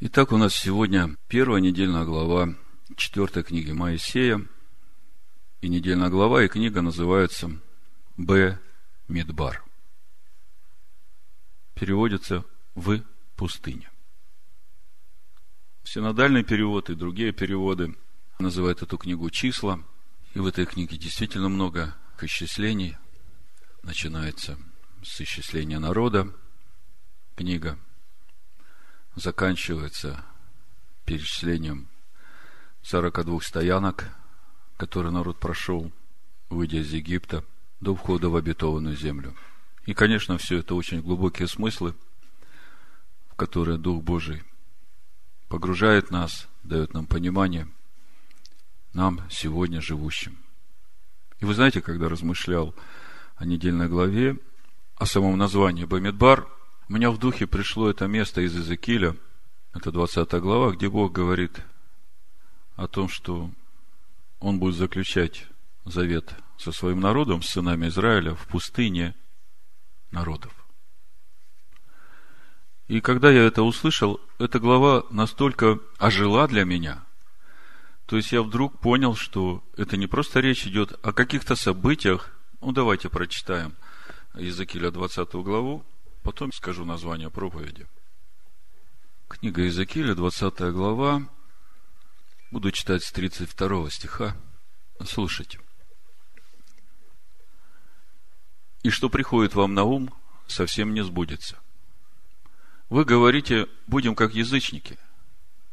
Итак, у нас сегодня первая недельная глава четвертой книги Моисея. И недельная глава, и книга называется Б. Мидбар. Переводится в пустыне. Синодальный перевод и другие переводы называют эту книгу «Числа». И в этой книге действительно много исчислений. Начинается с исчисления народа книга – заканчивается перечислением 42 стоянок, которые народ прошел, выйдя из Египта до входа в обетованную землю. И, конечно, все это очень глубокие смыслы, в которые Дух Божий погружает нас, дает нам понимание, нам сегодня живущим. И вы знаете, когда размышлял о недельной главе, о самом названии Бамидбар – у меня в духе пришло это место из Иезекииля, это 20 глава, где Бог говорит о том, что Он будет заключать завет со своим народом, с сынами Израиля, в пустыне народов. И когда я это услышал, эта глава настолько ожила для меня. То есть я вдруг понял, что это не просто речь идет о каких-то событиях. Ну, давайте прочитаем Иезекииля 20 главу, Потом скажу название проповеди. Книга Иезекииля, 20 глава. Буду читать с 32 стиха. Слушайте. И что приходит вам на ум, совсем не сбудется. Вы говорите, будем как язычники,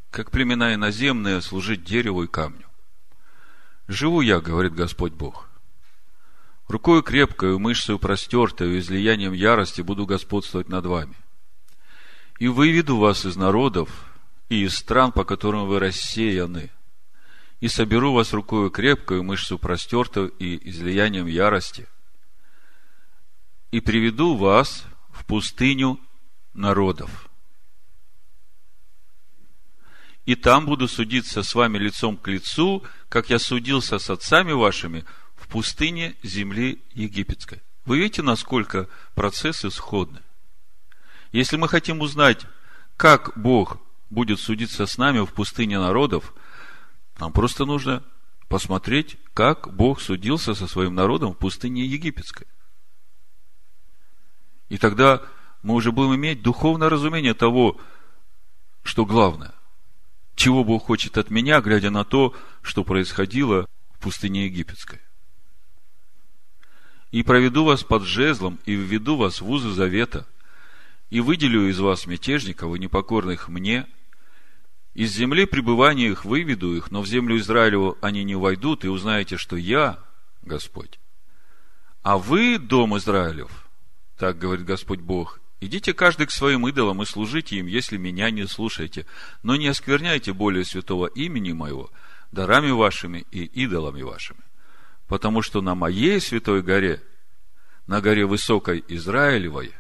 как племена иноземные, служить дереву и камню. Живу я, говорит Господь Бог, Рукою крепкою, мышцей простертою, излиянием ярости буду господствовать над вами. И выведу вас из народов и из стран, по которым вы рассеяны, и соберу вас рукою крепкою, мышцу простертую и излиянием ярости, и приведу вас в пустыню народов. И там буду судиться с вами лицом к лицу, как я судился с отцами вашими – в пустыне земли египетской. Вы видите, насколько процессы сходны? Если мы хотим узнать, как Бог будет судиться с нами в пустыне народов, нам просто нужно посмотреть, как Бог судился со своим народом в пустыне египетской. И тогда мы уже будем иметь духовное разумение того, что главное. Чего Бог хочет от меня, глядя на то, что происходило в пустыне египетской и проведу вас под жезлом, и введу вас в узы завета, и выделю из вас мятежников и непокорных мне, из земли пребывания их выведу их, но в землю Израилеву они не войдут, и узнаете, что я Господь. А вы, дом Израилев, так говорит Господь Бог, идите каждый к своим идолам и служите им, если меня не слушаете, но не оскверняйте более святого имени моего дарами вашими и идолами вашими. Потому что на моей святой горе, на горе высокой Израилевой,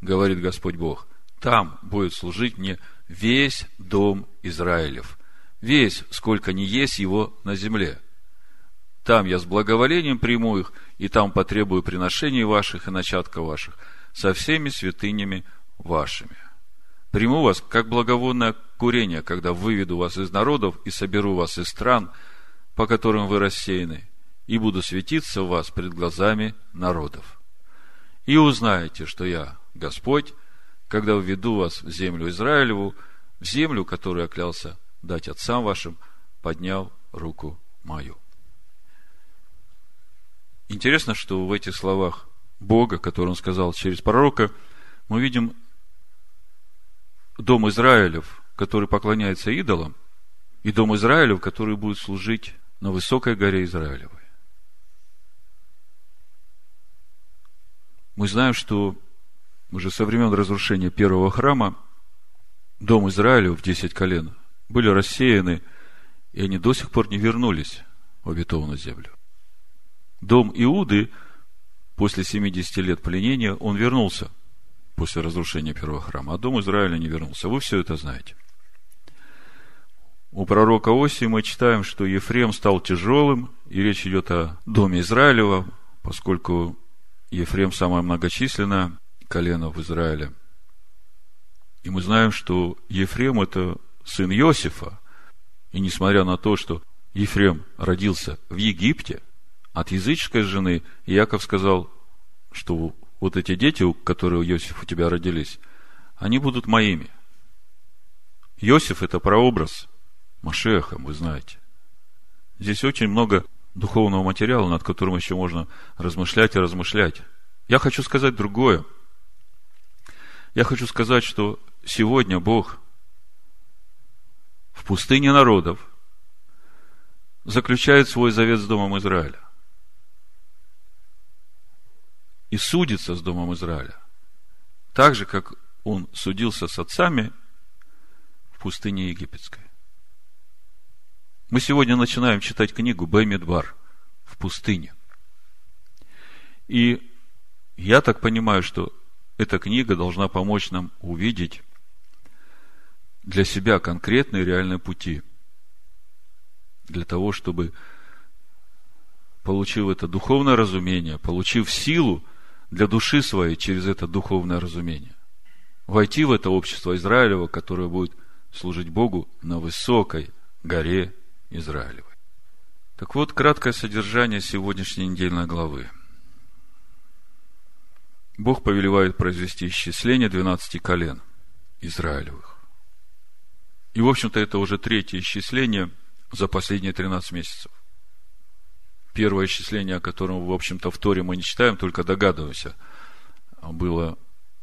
говорит Господь Бог, там будет служить мне весь дом Израилев. Весь, сколько не есть его на земле. Там я с благоволением приму их, и там потребую приношений ваших и начатка ваших со всеми святынями вашими. Приму вас, как благовонное курение, когда выведу вас из народов и соберу вас из стран, по которым вы рассеяны, и буду светиться в вас пред глазами народов. И узнаете, что я Господь, когда введу вас в землю Израилеву, в землю, которую я клялся дать отцам вашим, поднял руку мою. Интересно, что в этих словах Бога, который он сказал через пророка, мы видим дом Израилев, который поклоняется идолам, и дом Израилев, который будет служить на высокой горе Израилевой. Мы знаем, что уже со времен разрушения первого храма дом Израиля в десять колен были рассеяны, и они до сих пор не вернулись в обетованную землю. Дом Иуды после 70 лет пленения, он вернулся после разрушения первого храма, а дом Израиля не вернулся. Вы все это знаете. У пророка Оси мы читаем, что Ефрем стал тяжелым, и речь идет о доме Израилева, поскольку Ефрем самое многочисленное колено в Израиле. И мы знаем, что Ефрем – это сын Иосифа. И несмотря на то, что Ефрем родился в Египте от языческой жены, Яков сказал, что вот эти дети, которые у Иосифа у тебя родились, они будут моими. Иосиф – это прообраз Машеха, вы знаете. Здесь очень много духовного материала, над которым еще можно размышлять и размышлять. Я хочу сказать другое. Я хочу сказать, что сегодня Бог в пустыне народов заключает свой завет с Домом Израиля. И судится с Домом Израиля. Так же, как он судился с отцами в пустыне египетской. Мы сегодня начинаем читать книгу Баймидбар в пустыне. И я так понимаю, что эта книга должна помочь нам увидеть для себя конкретные реальные пути. Для того, чтобы, получив это духовное разумение, получив силу для души своей через это духовное разумение, войти в это общество Израилева, которое будет служить Богу на высокой горе Израилевой. Так вот, краткое содержание сегодняшней недельной главы. Бог повелевает произвести исчисление 12 колен Израилевых. И, в общем-то, это уже третье исчисление за последние 13 месяцев. Первое исчисление, о котором, в общем-то, в Торе мы не читаем, только догадываемся, было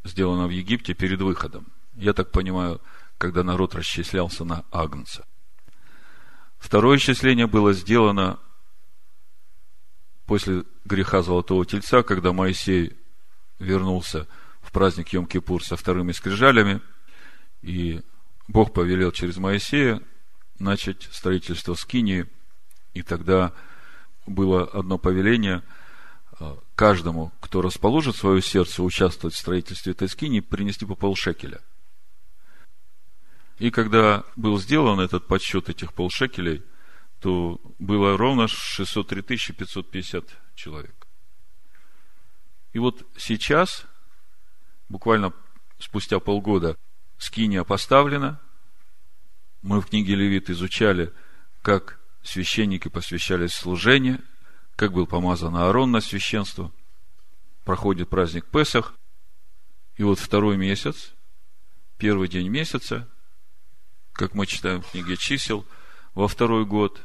сделано в Египте перед выходом. Я так понимаю, когда народ расчислялся на Агнца. Второе исчисление было сделано после греха Золотого Тельца, когда Моисей вернулся в праздник Йом-Кипур со вторыми скрижалями, и Бог повелел через Моисея начать строительство Скинии, и тогда было одно повеление а, каждому, кто расположит свое сердце участвовать в строительстве этой скинии, принести по полшекеля. И когда был сделан этот подсчет этих полшекелей, то было ровно 603 550 человек. И вот сейчас, буквально спустя полгода, скиния поставлена. Мы в книге Левит изучали, как священники посвящались служению, как был помазан Аарон на священство. Проходит праздник Песах. И вот второй месяц, первый день месяца, как мы читаем в книге чисел, во второй год,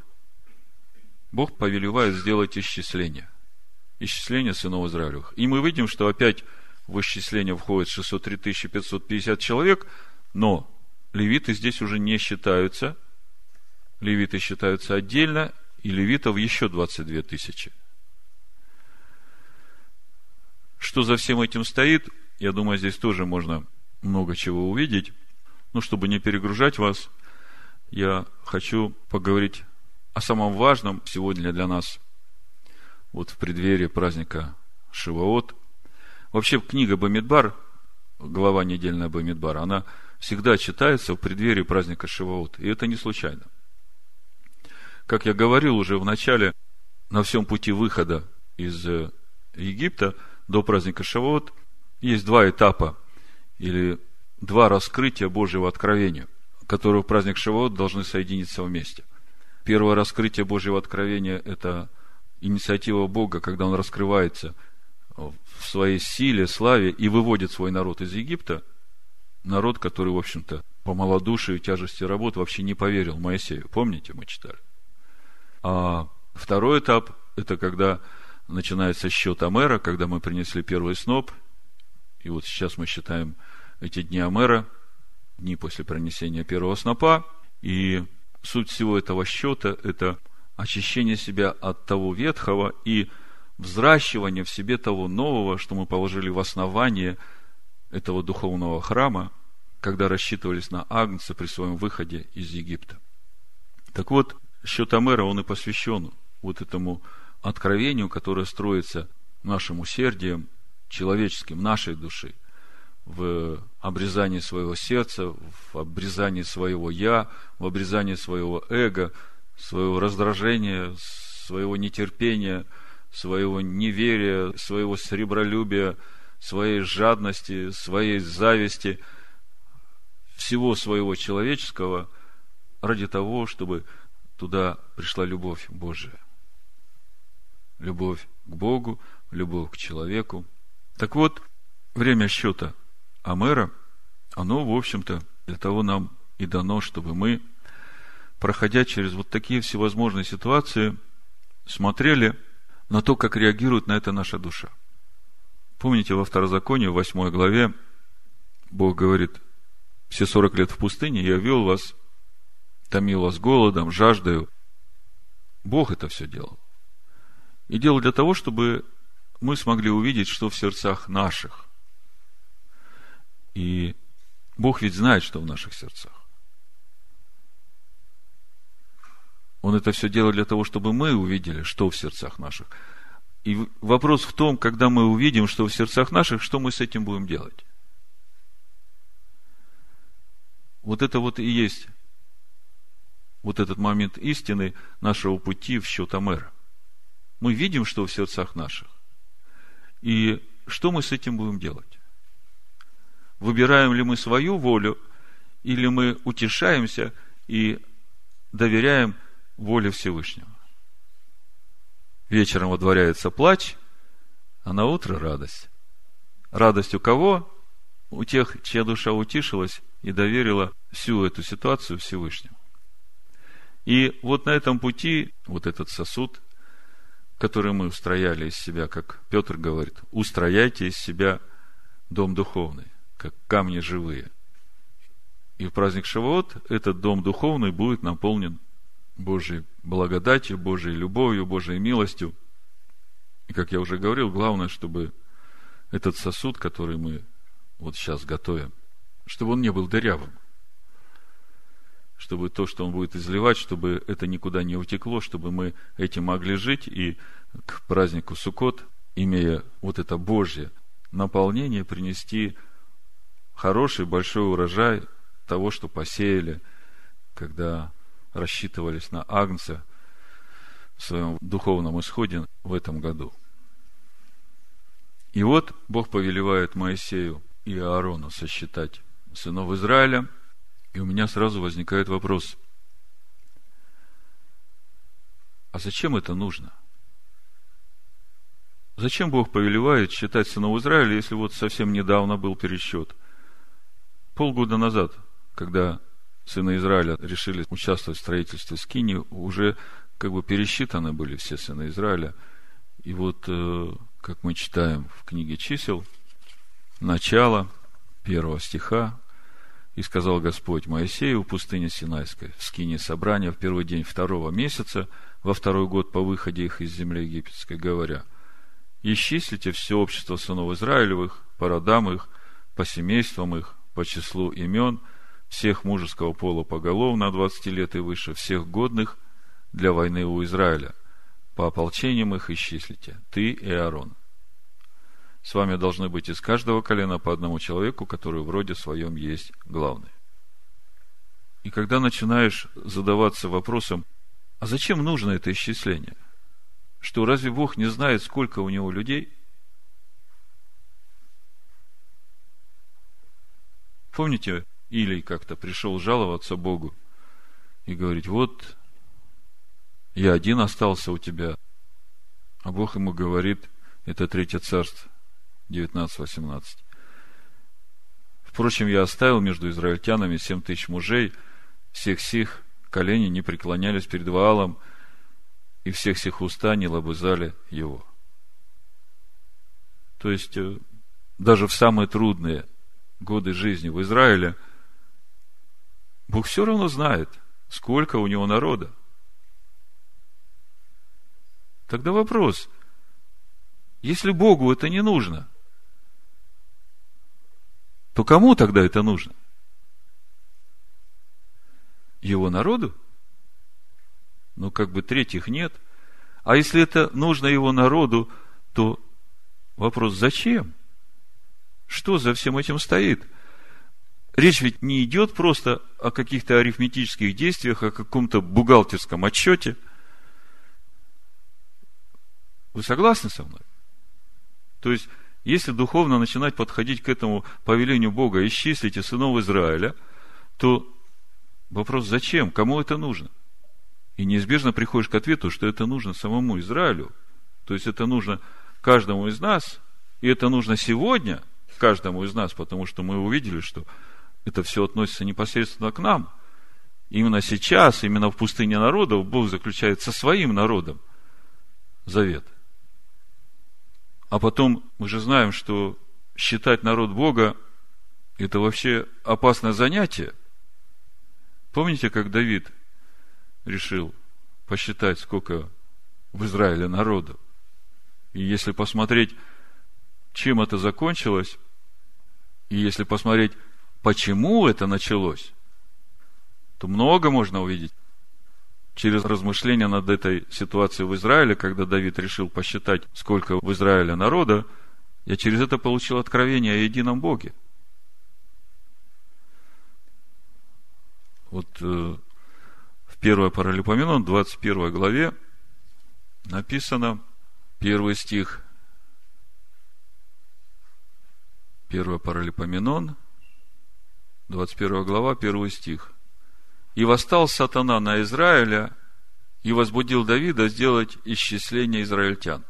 Бог повелевает сделать исчисление. Исчисление сынов Израилевых. И мы видим, что опять в исчисление входит 603 550 человек, но левиты здесь уже не считаются. Левиты считаются отдельно, и левитов еще 22 тысячи. Что за всем этим стоит, я думаю, здесь тоже можно много чего увидеть. Но чтобы не перегружать вас, я хочу поговорить о самом важном сегодня для нас, вот в преддверии праздника Шивоот, Вообще книга Бамидбар, глава недельная Бамидбар, она всегда читается в преддверии праздника Шиваот. И это не случайно. Как я говорил уже в начале, на всем пути выхода из Египта до праздника Шавуот есть два этапа или два раскрытия Божьего откровения, которые в праздник Шавуот должны соединиться вместе. Первое раскрытие Божьего откровения – это инициатива Бога, когда Он раскрывается – в своей силе, славе и выводит свой народ из Египта, народ, который, в общем-то, по малодушию и тяжести работ вообще не поверил Моисею. Помните, мы читали? А второй этап – это когда начинается счет Амера, когда мы принесли первый сноп, и вот сейчас мы считаем эти дни Амера, дни после принесения первого снопа, и суть всего этого счета – это очищение себя от того ветхого и взращивание в себе того нового, что мы положили в основание этого духовного храма, когда рассчитывались на Агнца при своем выходе из Египта. Так вот, счет Амера, он и посвящен вот этому откровению, которое строится нашим усердием, человеческим, нашей души, в обрезании своего сердца, в обрезании своего «я», в обрезании своего эго, своего раздражения, своего нетерпения – своего неверия, своего сребролюбия, своей жадности, своей зависти. всего своего человеческого ради того, чтобы туда пришла любовь Божия. Любовь к Богу, любовь к человеку. Так вот, время счета Амера, оно, в общем-то, для того нам и дано, чтобы мы, проходя через вот такие всевозможные ситуации, смотрели на то, как реагирует на это наша душа. Помните, во Второзаконии, в 8 главе, Бог говорит, все 40 лет в пустыне я вел вас, томил вас голодом, жаждою. Бог это все делал. И делал для того, чтобы мы смогли увидеть, что в сердцах наших. И Бог ведь знает, что в наших сердцах. Он это все делает для того, чтобы мы увидели, что в сердцах наших. И вопрос в том, когда мы увидим, что в сердцах наших, что мы с этим будем делать. Вот это вот и есть вот этот момент истины нашего пути в счет Амера. Мы видим, что в сердцах наших. И что мы с этим будем делать? Выбираем ли мы свою волю, или мы утешаемся и доверяем воле Всевышнего? Вечером водворяется плач, а на утро радость. Радость у кого? У тех, чья душа утишилась и доверила всю эту ситуацию Всевышнему. И вот на этом пути, вот этот сосуд, который мы устрояли из себя, как Петр говорит, устрояйте из себя дом духовный, как камни живые. И в праздник Шавуот этот дом духовный будет наполнен Божьей благодатью, Божьей любовью, Божьей милостью. И, как я уже говорил, главное, чтобы этот сосуд, который мы вот сейчас готовим, чтобы он не был дырявым. Чтобы то, что он будет изливать, чтобы это никуда не утекло, чтобы мы этим могли жить и к празднику Суккот, имея вот это Божье наполнение, принести хороший большой урожай того, что посеяли, когда рассчитывались на Агнца в своем духовном исходе в этом году. И вот Бог повелевает Моисею и Аарону сосчитать сынов Израиля, и у меня сразу возникает вопрос, а зачем это нужно? Зачем Бог повелевает считать сынов Израиля, если вот совсем недавно был пересчет? Полгода назад, когда сыны Израиля решили участвовать в строительстве Скини, уже как бы пересчитаны были все сыны Израиля. И вот, э, как мы читаем в книге чисел, начало первого стиха, «И сказал Господь Моисею в пустыне Синайской, в скине собрания в первый день второго месяца, во второй год по выходе их из земли египетской, говоря, «Исчислите все общество сынов Израилевых, по родам их, по семействам их, по числу имен, всех мужеского пола поголовно от 20 лет и выше, всех годных для войны у Израиля. По ополчениям их исчислите, ты и Аарон. С вами должны быть из каждого колена по одному человеку, который в роде своем есть главный. И когда начинаешь задаваться вопросом, а зачем нужно это исчисление? Что разве Бог не знает, сколько у него людей? Помните, или как-то пришел жаловаться Богу и говорить, вот я один остался у тебя. А Бог ему говорит, это третье царство, 19-18. Впрочем, я оставил между израильтянами семь тысяч мужей, всех сих колени не преклонялись перед Ваалом, и всех сих уста не лобызали его. То есть, э, даже в самые трудные годы жизни в Израиле – Бог все равно знает, сколько у него народа. Тогда вопрос, если Богу это не нужно, то кому тогда это нужно? Его народу? Ну, как бы третьих нет. А если это нужно его народу, то вопрос, зачем? Что за всем этим стоит? – Речь ведь не идет просто о каких-то арифметических действиях, о каком-то бухгалтерском отчете. Вы согласны со мной? То есть, если духовно начинать подходить к этому повелению Бога, исчислите сынов Израиля, то вопрос зачем? Кому это нужно? И неизбежно приходишь к ответу, что это нужно самому Израилю. То есть это нужно каждому из нас, и это нужно сегодня каждому из нас, потому что мы увидели, что это все относится непосредственно к нам. Именно сейчас, именно в пустыне народов, Бог заключает со своим народом завет. А потом мы же знаем, что считать народ Бога – это вообще опасное занятие. Помните, как Давид решил посчитать, сколько в Израиле народу? И если посмотреть, чем это закончилось, и если посмотреть, почему это началось, то много можно увидеть. Через размышления над этой ситуацией в Израиле, когда Давид решил посчитать, сколько в Израиле народа, я через это получил откровение о едином Боге. Вот э, в 1 Паралипоменон, 21 главе, написано, первый стих, 1 Паралипоменон, 21 глава, первый стих. «И восстал сатана на Израиля, и возбудил Давида сделать исчисление израильтян.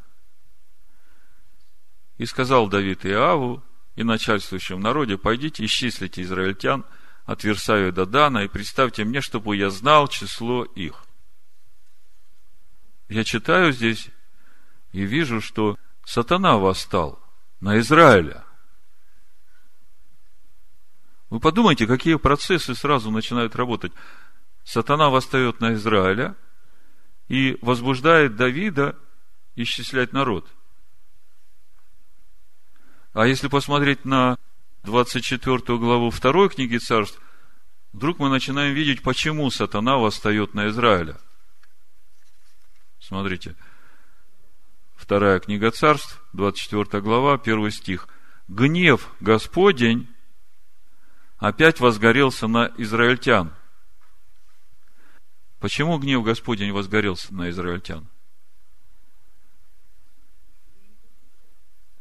И сказал Давид Иаву и начальствующим народе, пойдите исчислите израильтян от Версавия до Дана, и представьте мне, чтобы я знал число их. Я читаю здесь и вижу, что сатана восстал на Израиля – вы подумайте, какие процессы сразу начинают работать. Сатана восстает на Израиля и возбуждает Давида исчислять народ. А если посмотреть на 24 главу 2 книги царств, вдруг мы начинаем видеть, почему сатана восстает на Израиля. Смотрите. Вторая книга царств, 24 глава, 1 стих. Гнев Господень опять возгорелся на израильтян. Почему гнев Господень возгорелся на израильтян?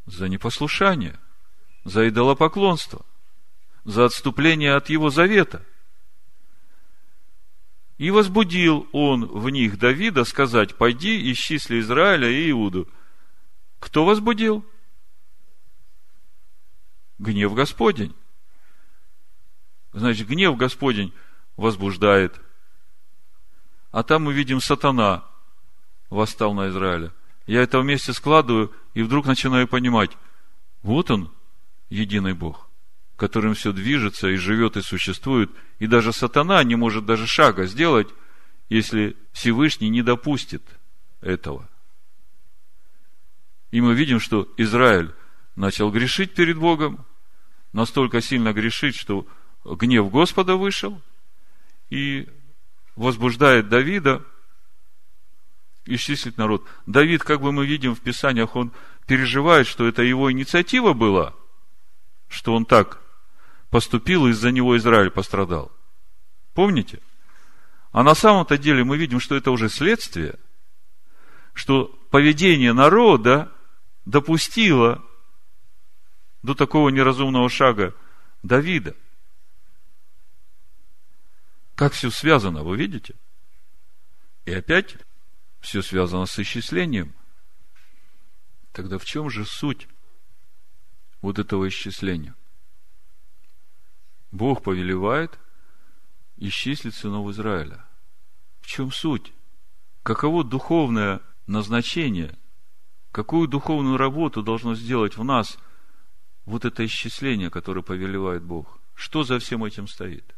За непослушание, за идолопоклонство, за отступление от его завета. И возбудил он в них Давида сказать, пойди исчисли Израиля и Иуду. Кто возбудил? Гнев Господень. Значит, гнев Господень возбуждает. А там мы видим сатана восстал на Израиля. Я это вместе складываю и вдруг начинаю понимать, вот он, единый Бог, которым все движется и живет и существует. И даже сатана не может даже шага сделать, если Всевышний не допустит этого. И мы видим, что Израиль начал грешить перед Богом, настолько сильно грешить, что гнев Господа вышел и возбуждает Давида исчислить народ. Давид, как бы мы видим в Писаниях, он переживает, что это его инициатива была, что он так поступил, и из-за него Израиль пострадал. Помните? А на самом-то деле мы видим, что это уже следствие, что поведение народа допустило до такого неразумного шага Давида – как все связано, вы видите? И опять все связано с исчислением. Тогда в чем же суть вот этого исчисления? Бог повелевает исчислить сынов Израиля. В чем суть? Каково духовное назначение? Какую духовную работу должно сделать в нас вот это исчисление, которое повелевает Бог? Что за всем этим стоит?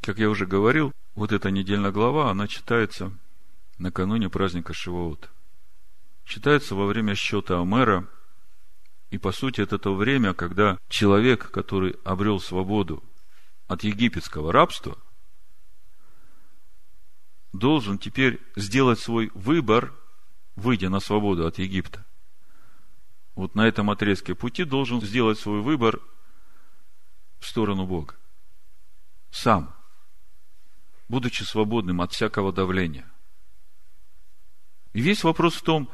Как я уже говорил, вот эта недельная глава, она читается накануне праздника Шивоот. Читается во время счета Амера, и по сути это то время, когда человек, который обрел свободу от египетского рабства, должен теперь сделать свой выбор, выйдя на свободу от Египта. Вот на этом отрезке пути должен сделать свой выбор в сторону Бога. Сам будучи свободным от всякого давления. И весь вопрос в том,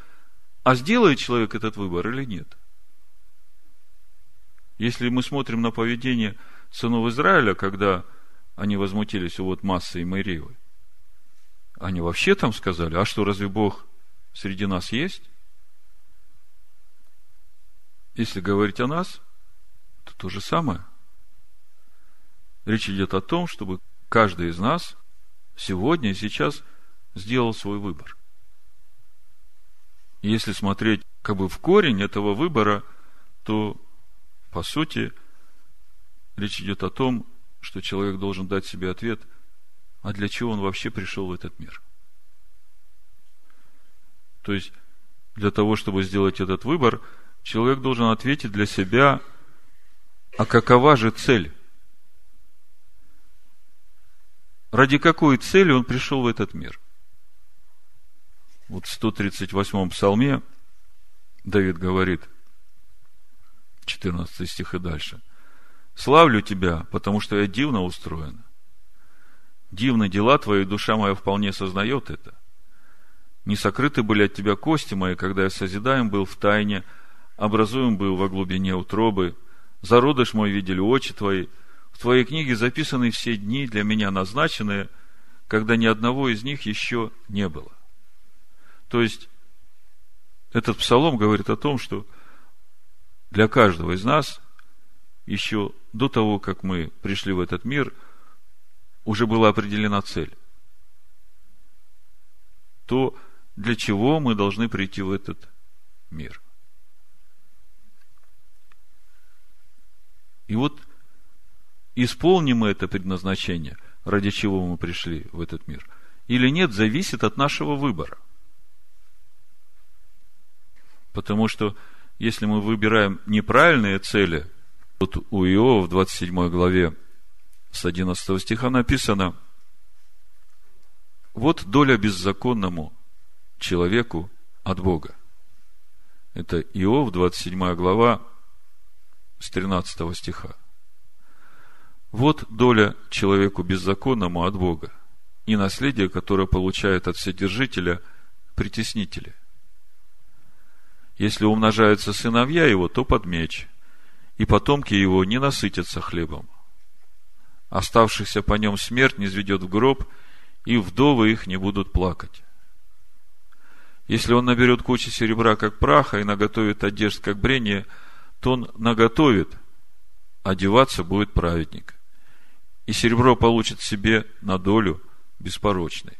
а сделает человек этот выбор или нет. Если мы смотрим на поведение сынов Израиля, когда они возмутились вот массы и Мариевой, они вообще там сказали, а что, разве Бог среди нас есть? Если говорить о нас, то то же самое. Речь идет о том, чтобы каждый из нас сегодня и сейчас сделал свой выбор. если смотреть как бы в корень этого выбора, то, по сути, речь идет о том, что человек должен дать себе ответ, а для чего он вообще пришел в этот мир. То есть, для того, чтобы сделать этот выбор, человек должен ответить для себя, а какова же цель? Ради какой цели он пришел в этот мир? Вот в 138-м псалме Давид говорит, 14 стих и дальше. «Славлю Тебя, потому что я дивно устроен. Дивны дела Твои, душа моя вполне сознает это. Не сокрыты были от Тебя кости мои, когда я созидаем был в тайне, образуем был во глубине утробы. Зародыш мой видели очи Твои. В Твоей книге записаны все дни для меня назначенные, когда ни одного из них еще не было». То есть, этот псалом говорит о том, что для каждого из нас еще до того, как мы пришли в этот мир, уже была определена цель. То, для чего мы должны прийти в этот мир. И вот исполним мы это предназначение, ради чего мы пришли в этот мир, или нет, зависит от нашего выбора. Потому что если мы выбираем неправильные цели, вот у Иова в 27 главе с 11 стиха написано, вот доля беззаконному человеку от Бога. Это Иов, 27 глава, с 13 стиха. Вот доля человеку беззаконному от Бога и наследие, которое получает от Вседержителя притеснители – если умножаются сыновья его, то под меч, и потомки его не насытятся хлебом. Оставшихся по нем смерть не изведет в гроб, и вдовы их не будут плакать. Если он наберет кучи серебра, как праха, и наготовит одежд, как брение, то он наготовит, одеваться будет праведник. И серебро получит себе на долю беспорочный.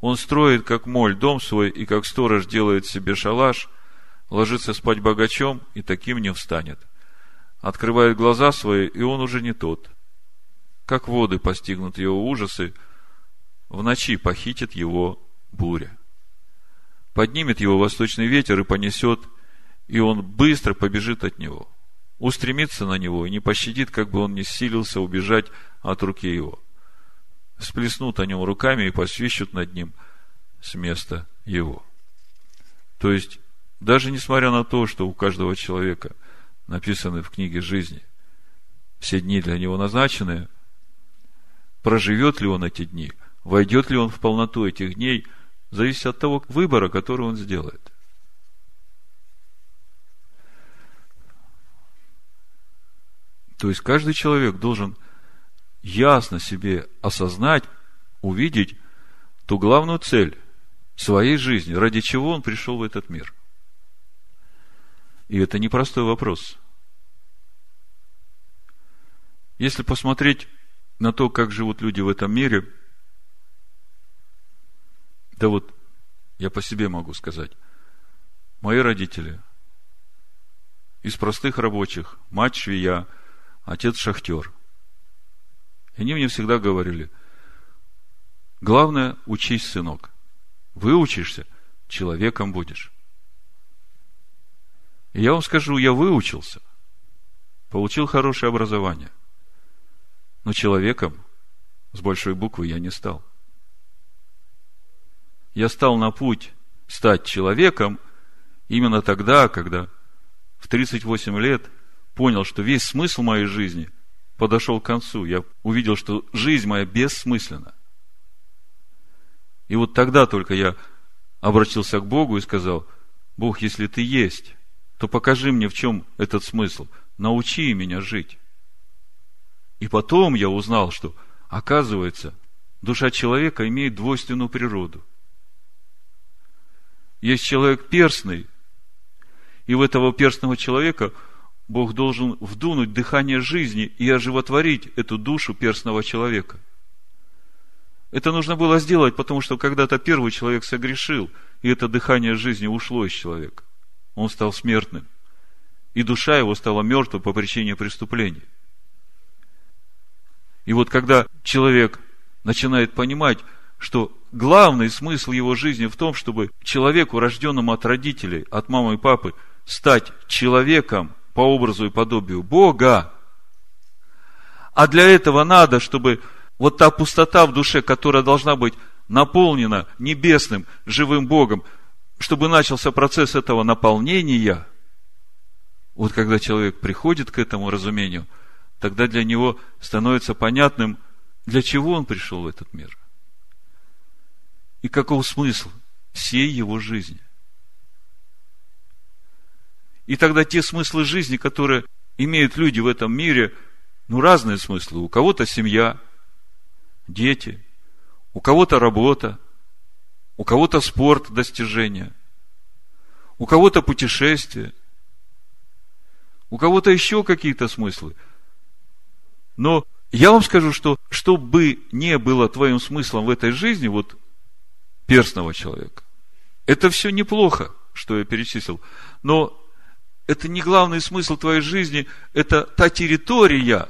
Он строит, как моль, дом свой, и как сторож делает себе шалаш, ложится спать богачом, и таким не встанет. Открывает глаза свои, и он уже не тот. Как воды постигнут его ужасы, в ночи похитит его буря. Поднимет его восточный ветер и понесет, и он быстро побежит от него. Устремится на него и не пощадит, как бы он не силился убежать от руки его. Сплеснут о нем руками и посвищут над ним с места его. То есть, даже несмотря на то, что у каждого человека написаны в книге жизни все дни для него назначенные, проживет ли он эти дни, войдет ли он в полноту этих дней, зависит от того выбора, который он сделает. То есть каждый человек должен ясно себе осознать, увидеть ту главную цель своей жизни, ради чего он пришел в этот мир – и это непростой вопрос. Если посмотреть на то, как живут люди в этом мире, да вот я по себе могу сказать, мои родители из простых рабочих, мать швея, отец шахтер. И они мне всегда говорили, главное, учись, сынок. Выучишься, человеком будешь. И я вам скажу, я выучился, получил хорошее образование, но человеком с большой буквы я не стал. Я стал на путь стать человеком именно тогда, когда в 38 лет понял, что весь смысл моей жизни подошел к концу. Я увидел, что жизнь моя бессмысленна. И вот тогда только я обратился к Богу и сказал, Бог, если ты есть, то покажи мне, в чем этот смысл. научи меня жить. И потом я узнал, что, оказывается, душа человека имеет двойственную природу. Есть человек перстный, и в этого перстного человека Бог должен вдунуть дыхание жизни и оживотворить эту душу перстного человека. Это нужно было сделать, потому что когда-то первый человек согрешил, и это дыхание жизни ушло из человека. Он стал смертным. И душа его стала мертвой по причине преступления. И вот когда человек начинает понимать, что главный смысл его жизни в том, чтобы человеку, рожденному от родителей, от мамы и папы, стать человеком по образу и подобию Бога, а для этого надо, чтобы вот та пустота в душе, которая должна быть наполнена небесным, живым Богом, чтобы начался процесс этого наполнения, вот когда человек приходит к этому разумению, тогда для него становится понятным, для чего он пришел в этот мир. И каков смысл всей его жизни. И тогда те смыслы жизни, которые имеют люди в этом мире, ну, разные смыслы. У кого-то семья, дети, у кого-то работа, у кого-то спорт, достижения, у кого-то путешествие, у кого-то еще какие-то смыслы. Но я вам скажу, что что бы не было твоим смыслом в этой жизни, вот перстного человека, это все неплохо, что я перечислил. Но это не главный смысл твоей жизни, это та территория,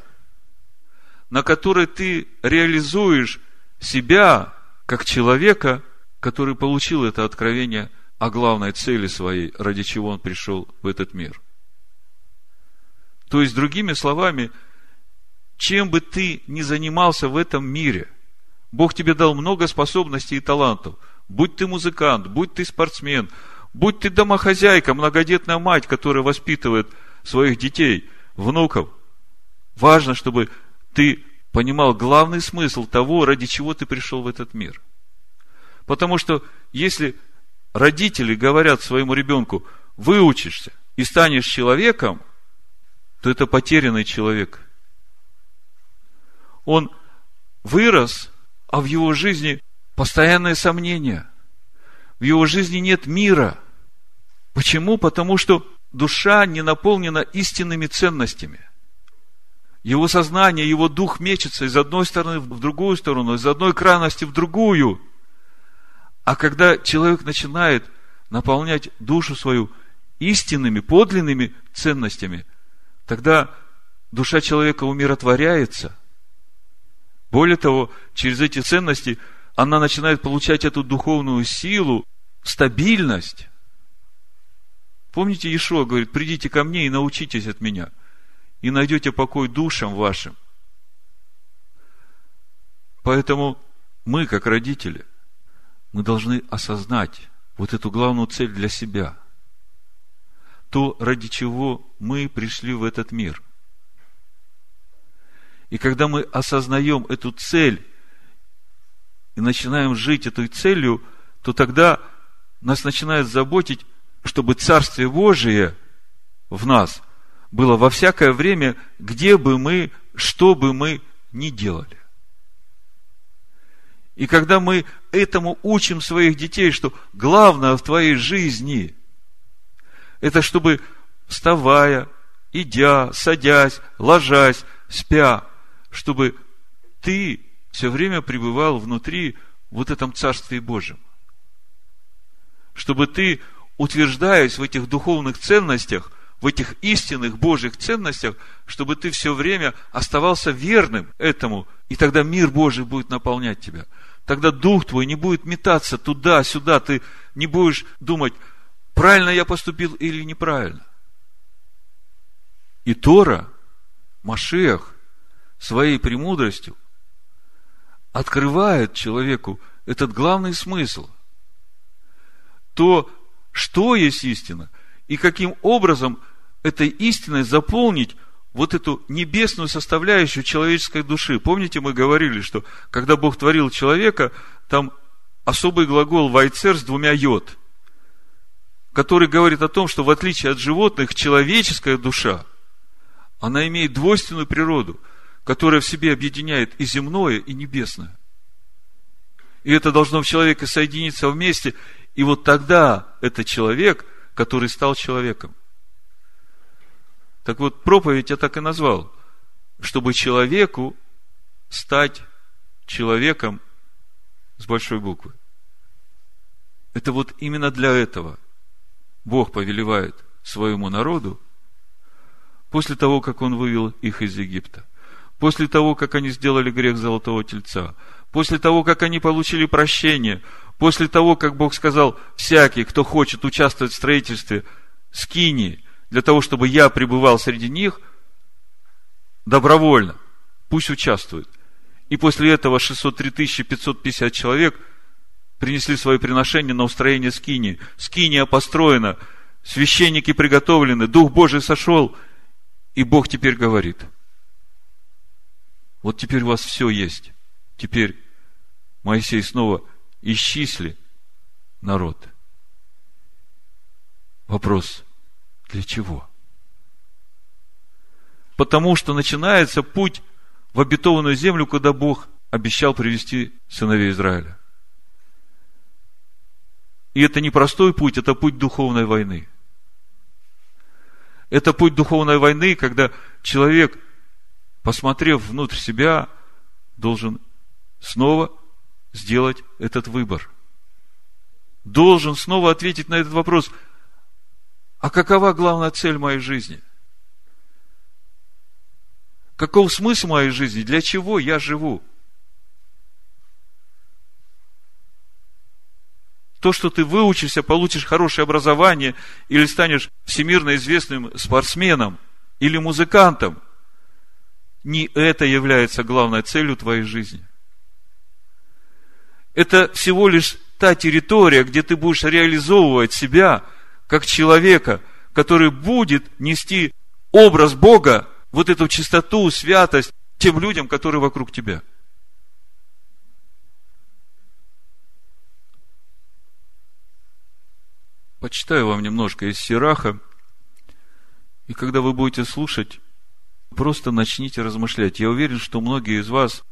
на которой ты реализуешь себя как человека, который получил это откровение о главной цели своей, ради чего он пришел в этот мир. То есть, другими словами, чем бы ты ни занимался в этом мире, Бог тебе дал много способностей и талантов. Будь ты музыкант, будь ты спортсмен, будь ты домохозяйка, многодетная мать, которая воспитывает своих детей, внуков. Важно, чтобы ты понимал главный смысл того, ради чего ты пришел в этот мир. Потому что если родители говорят своему ребенку, выучишься и станешь человеком, то это потерянный человек. Он вырос, а в его жизни постоянные сомнения. В его жизни нет мира. Почему? Потому что душа не наполнена истинными ценностями. Его сознание, его дух мечется из одной стороны в другую сторону, из одной крайности в другую. А когда человек начинает наполнять душу свою истинными, подлинными ценностями, тогда душа человека умиротворяется. Более того, через эти ценности она начинает получать эту духовную силу, стабильность. Помните, Иешуа говорит, придите ко мне и научитесь от меня – и найдете покой душам вашим. Поэтому мы, как родители, мы должны осознать вот эту главную цель для себя. То, ради чего мы пришли в этот мир. И когда мы осознаем эту цель и начинаем жить этой целью, то тогда нас начинает заботить, чтобы Царствие Божие в нас было во всякое время, где бы мы, что бы мы ни делали. И когда мы этому учим своих детей, что главное в твоей жизни, это чтобы вставая, идя, садясь, ложась, спя, чтобы ты все время пребывал внутри вот этом Царстве Божьем. Чтобы ты, утверждаясь в этих духовных ценностях, в этих истинных Божьих ценностях, чтобы ты все время оставался верным этому, и тогда мир Божий будет наполнять тебя. Тогда дух твой не будет метаться туда-сюда, ты не будешь думать, правильно я поступил или неправильно. И Тора, Машех, своей премудростью открывает человеку этот главный смысл. То, что есть истина, и каким образом этой истиной заполнить вот эту небесную составляющую человеческой души. Помните, мы говорили, что когда Бог творил человека, там особый глагол «вайцер» с двумя «йод», который говорит о том, что в отличие от животных, человеческая душа, она имеет двойственную природу, которая в себе объединяет и земное, и небесное. И это должно в человеке соединиться вместе, и вот тогда это человек, который стал человеком. Так вот, проповедь я так и назвал, чтобы человеку стать человеком с большой буквы. Это вот именно для этого Бог повелевает своему народу после того, как Он вывел их из Египта, после того, как они сделали грех Золотого Тельца, после того, как они получили прощение, после того, как Бог сказал, всякий, кто хочет участвовать в строительстве скини, для того, чтобы я пребывал среди них, добровольно, пусть участвует. И после этого 603 550 человек принесли свои приношения на устроение скини. Скиния построена, священники приготовлены, Дух Божий сошел, и Бог теперь говорит, вот теперь у вас все есть. Теперь Моисей снова исчисли народ. Вопрос, для чего? Потому что начинается путь в обетованную землю, куда Бог обещал привести сыновей Израиля. И это не простой путь, это путь духовной войны. Это путь духовной войны, когда человек, посмотрев внутрь себя, должен снова сделать этот выбор. Должен снова ответить на этот вопрос. А какова главная цель моей жизни? Каков смысл моей жизни? Для чего я живу? То, что ты выучишься, получишь хорошее образование или станешь всемирно известным спортсменом или музыкантом, не это является главной целью твоей жизни. Это всего лишь та территория, где ты будешь реализовывать себя как человека, который будет нести образ Бога вот эту чистоту, святость тем людям, которые вокруг тебя. Почитаю вам немножко из Сираха, и когда вы будете слушать, просто начните размышлять. Я уверен, что многие из вас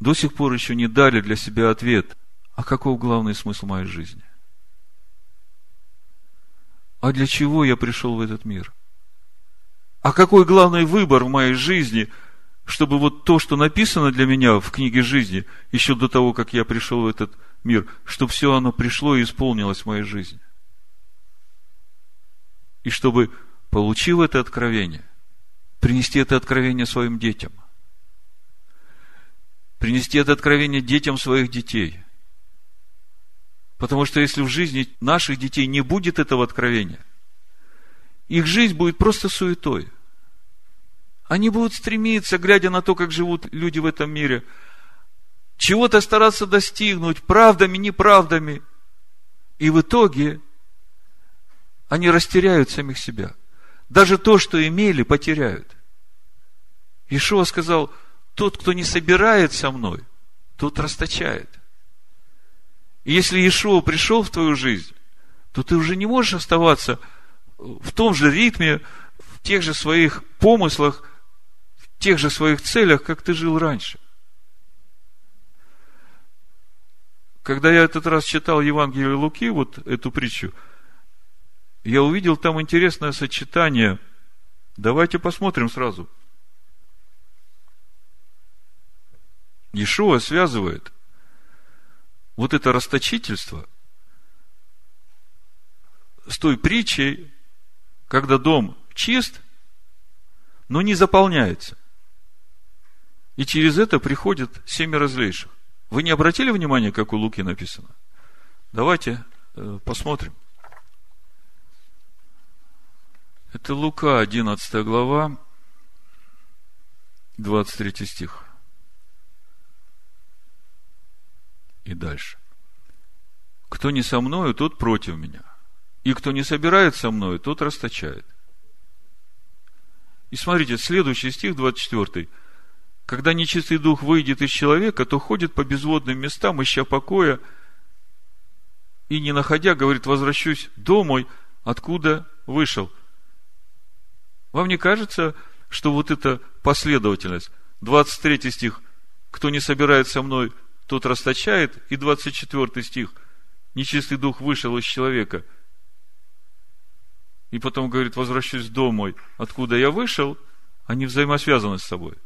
до сих пор еще не дали для себя ответ, а каков главный смысл моей жизни? А для чего я пришел в этот мир? А какой главный выбор в моей жизни, чтобы вот то, что написано для меня в книге жизни, еще до того, как я пришел в этот мир, чтобы все оно пришло и исполнилось в моей жизни. И чтобы, получив это откровение, принести это откровение своим детям. Принести это откровение детям своих детей. Потому что если в жизни наших детей не будет этого откровения, их жизнь будет просто суетой. Они будут стремиться, глядя на то, как живут люди в этом мире, чего-то стараться достигнуть правдами, неправдами. И в итоге они растеряют самих себя. Даже то, что имели, потеряют. Ишуа сказал, тот, кто не собирает со мной, тот расточает. И если Ишуа пришел в твою жизнь, то ты уже не можешь оставаться в том же ритме, в тех же своих помыслах, в тех же своих целях, как ты жил раньше. Когда я этот раз читал Евангелие Луки, вот эту притчу, я увидел там интересное сочетание. Давайте посмотрим сразу. Ишуа связывает вот это расточительство с той притчей, когда дом чист, но не заполняется. И через это приходят семеро злейших. Вы не обратили внимания, как у Луки написано? Давайте э, посмотрим. Это Лука, 11 глава, 23 стих. И дальше. Кто не со мною, тот против меня. И кто не собирает со мной, тот расточает. И смотрите, следующий стих, 24. Когда нечистый дух выйдет из человека, то ходит по безводным местам, ища покоя, и не находя, говорит, возвращусь домой, откуда вышел. Вам не кажется, что вот эта последовательность, 23 стих, кто не собирает со мной, тот расточает, и 24 стих, нечистый дух вышел из человека, и потом говорит, возвращусь домой, откуда я вышел, они взаимосвязаны с собой.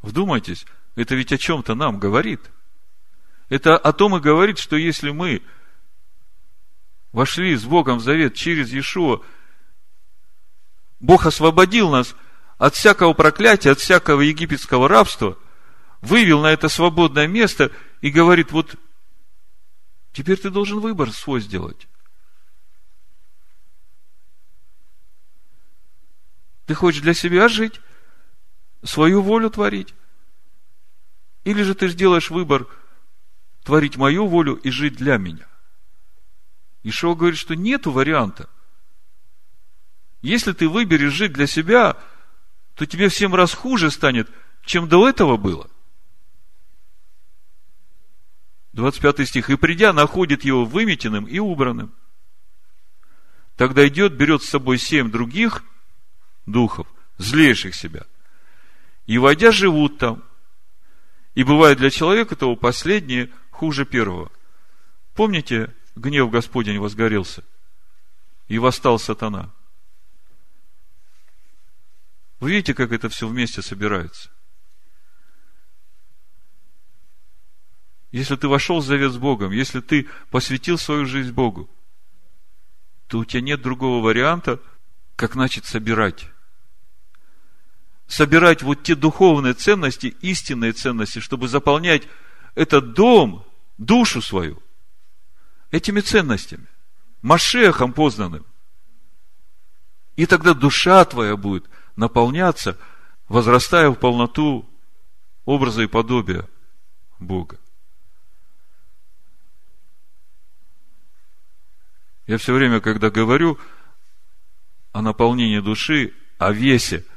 Вдумайтесь, это ведь о чем-то нам говорит. Это о том и говорит, что если мы вошли с Богом в завет через Иешуа, Бог освободил нас от всякого проклятия, от всякого египетского рабства, вывел на это свободное место и говорит, вот теперь ты должен выбор свой сделать. Ты хочешь для себя жить, свою волю творить? Или же ты сделаешь выбор творить мою волю и жить для меня? Ишо говорит, что нету варианта. Если ты выберешь жить для себя, то тебе в семь раз хуже станет, чем до этого было. 25 стих. «И придя, находит его выметенным и убранным. Тогда идет, берет с собой семь других духов, злейших себя, и, войдя, живут там. И бывает для человека того последнее хуже первого. Помните, гнев Господень возгорелся, и восстал сатана. Вы видите, как это все вместе собирается? Если ты вошел в завет с Богом, если ты посвятил свою жизнь Богу, то у тебя нет другого варианта, как начать собирать собирать вот те духовные ценности, истинные ценности, чтобы заполнять этот дом, душу свою, этими ценностями, Машехом познанным. И тогда душа твоя будет наполняться, возрастая в полноту образа и подобия Бога. Я все время, когда говорю о наполнении души, о весе –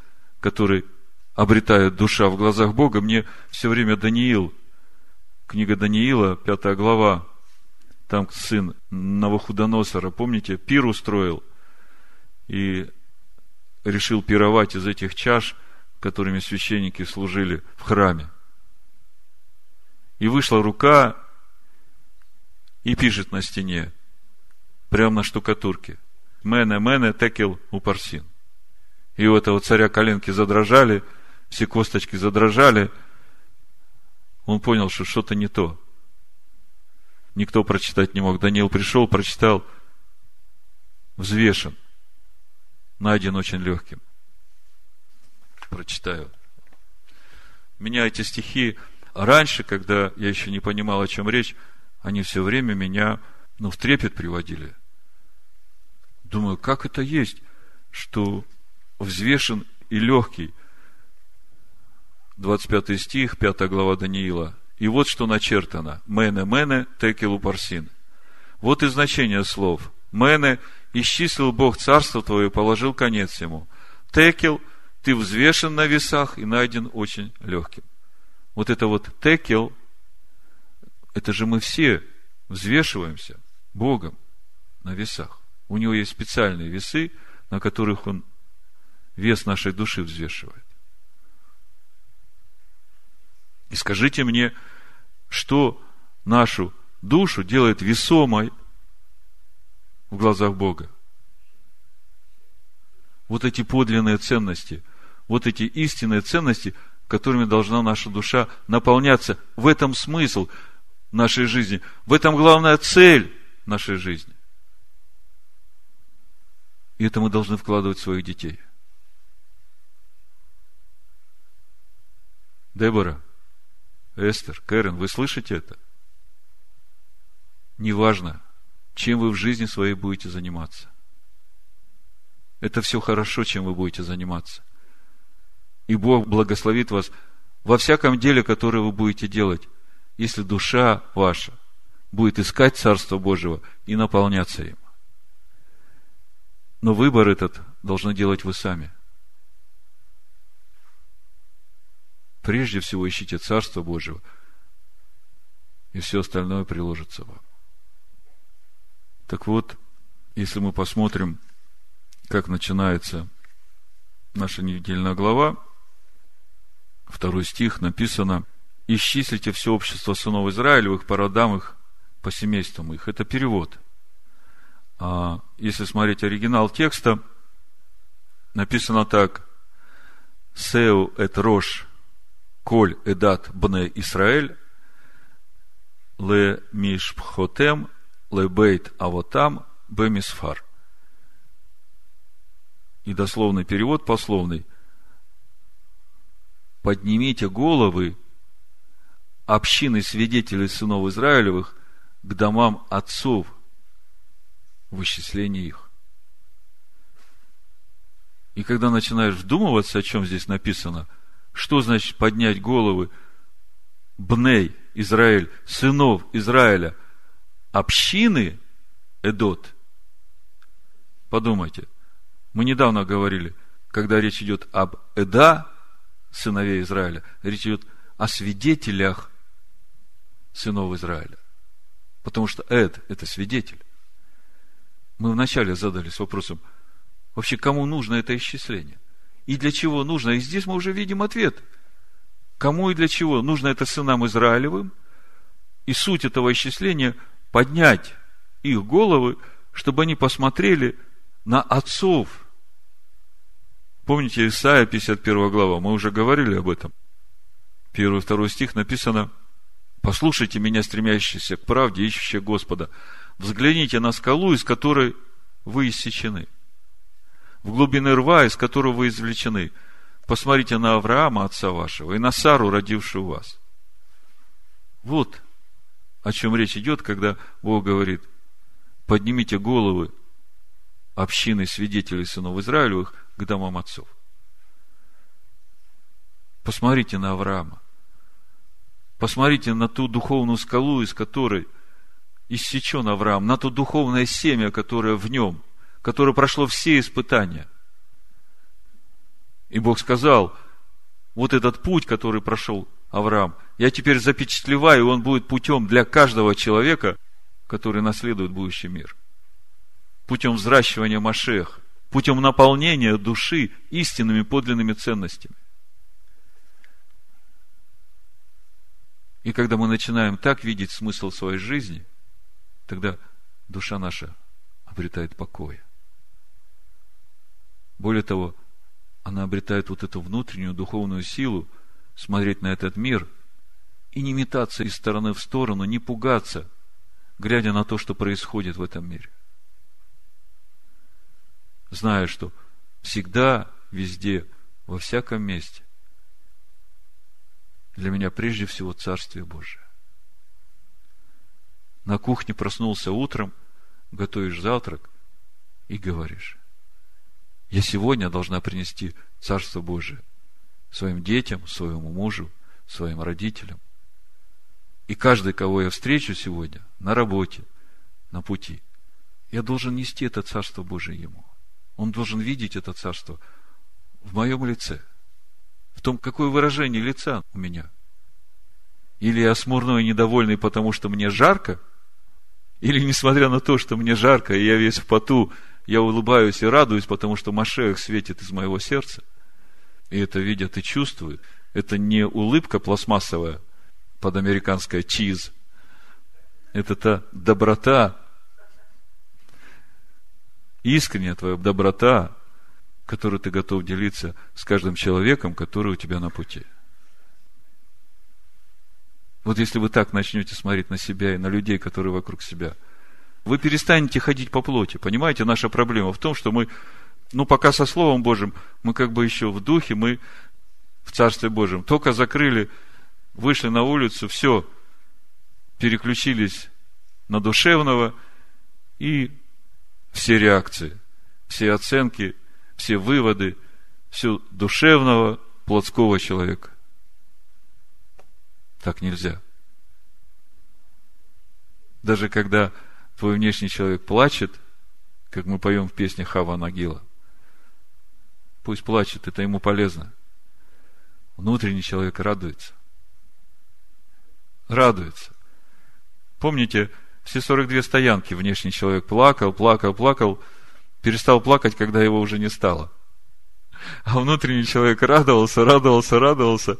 который обретает душа в глазах Бога, мне все время Даниил, книга Даниила, пятая глава, там сын Новохудоносора, помните, пир устроил и решил пировать из этих чаш, которыми священники служили в храме. И вышла рука и пишет на стене, прямо на штукатурке. Мене, мене, текел упарсин. И у этого царя коленки задрожали, все косточки задрожали. Он понял, что что-то не то. Никто прочитать не мог. Даниил пришел, прочитал, взвешен, найден очень легким. Прочитаю. Меня эти стихи раньше, когда я еще не понимал, о чем речь, они все время меня ну, в трепет приводили. Думаю, как это есть, что взвешен и легкий. 25 стих, 5 глава Даниила. И вот что начертано. Мене, мене, текелу парсин. Вот и значение слов. Мене, исчислил Бог царство твое положил конец ему. Текел, ты взвешен на весах и найден очень легким. Вот это вот текел, это же мы все взвешиваемся Богом на весах. У него есть специальные весы, на которых он вес нашей души взвешивает. И скажите мне, что нашу душу делает весомой в глазах Бога? Вот эти подлинные ценности, вот эти истинные ценности, которыми должна наша душа наполняться. В этом смысл нашей жизни. В этом главная цель нашей жизни. И это мы должны вкладывать в своих детей – Дебора, Эстер, Кэрен, вы слышите это? Неважно, чем вы в жизни своей будете заниматься. Это все хорошо, чем вы будете заниматься. И Бог благословит вас во всяком деле, которое вы будете делать, если душа ваша будет искать Царство Божьего и наполняться им. Но выбор этот должны делать вы сами – Прежде всего ищите Царство Божьего, и все остальное приложится вам. Так вот, если мы посмотрим как начинается наша недельная глава, второй стих, написано, «Исчислите все общество сынов Израилевых по родам их, по семействам их». Это перевод. А если смотреть оригинал текста, написано так, «Сеу эт рош коль эдат бне Исраэль, ле мишпхотем, ле бейт авотам, бемисфар». И дословный перевод пословный. Поднимите головы общины свидетелей сынов Израилевых к домам отцов в исчислении их. И когда начинаешь вдумываться, о чем здесь написано, что значит поднять головы Бней, Израиль, сынов Израиля, общины Эдот, подумайте, мы недавно говорили, когда речь идет об Эда, сыновей Израиля, речь идет о свидетелях сынов Израиля. Потому что Эд – это свидетель. Мы вначале задались вопросом, вообще кому нужно это исчисление? И для чего нужно? И здесь мы уже видим ответ. Кому и для чего нужно это сынам Израилевым? И суть этого исчисления – поднять их головы, чтобы они посмотрели на отцов Помните Исаия, 51 глава, мы уже говорили об этом. Первый, второй стих написано, «Послушайте меня, стремящиеся к правде, ищущие Господа. Взгляните на скалу, из которой вы иссечены. В глубины рва, из которого вы извлечены. Посмотрите на Авраама, отца вашего, и на Сару, родившую вас». Вот о чем речь идет, когда Бог говорит, поднимите головы общины свидетелей сынов Израилевых к домам отцов. Посмотрите на Авраама. Посмотрите на ту духовную скалу, из которой иссечен Авраам, на то духовное семя, которое в нем, которое прошло все испытания. И Бог сказал, вот этот путь, который прошел Авраам, я теперь запечатлеваю, он будет путем для каждого человека, который наследует будущий мир. Путем взращивания Машех путем наполнения души истинными подлинными ценностями. И когда мы начинаем так видеть смысл своей жизни, тогда душа наша обретает покой. Более того, она обретает вот эту внутреннюю духовную силу смотреть на этот мир и не метаться из стороны в сторону, не пугаться, глядя на то, что происходит в этом мире зная, что всегда, везде, во всяком месте для меня прежде всего Царствие Божие. На кухне проснулся утром, готовишь завтрак и говоришь, я сегодня должна принести Царство Божие своим детям, своему мужу, своим родителям. И каждый, кого я встречу сегодня, на работе, на пути, я должен нести это Царство Божие ему. Он должен видеть это царство в моем лице, в том, какое выражение лица у меня. Или я смурной и недовольный, потому что мне жарко, или несмотря на то, что мне жарко, и я весь в поту, я улыбаюсь и радуюсь, потому что Машех светит из моего сердца. И это видят и чувствуют. Это не улыбка пластмассовая под американское чиз. Это та доброта, искренняя твоя доброта, которую ты готов делиться с каждым человеком, который у тебя на пути. Вот если вы так начнете смотреть на себя и на людей, которые вокруг себя, вы перестанете ходить по плоти. Понимаете, наша проблема в том, что мы, ну, пока со Словом Божьим, мы как бы еще в духе, мы в Царстве Божьем. Только закрыли, вышли на улицу, все, переключились на душевного и все реакции, все оценки, все выводы, все душевного, плотского человека. Так нельзя. Даже когда твой внешний человек плачет, как мы поем в песне Хава Нагила, пусть плачет, это ему полезно. Внутренний человек радуется. Радуется. Помните, все 42 стоянки внешний человек плакал, плакал, плакал. перестал плакать, когда его уже не стало. А внутренний человек радовался, радовался, радовался.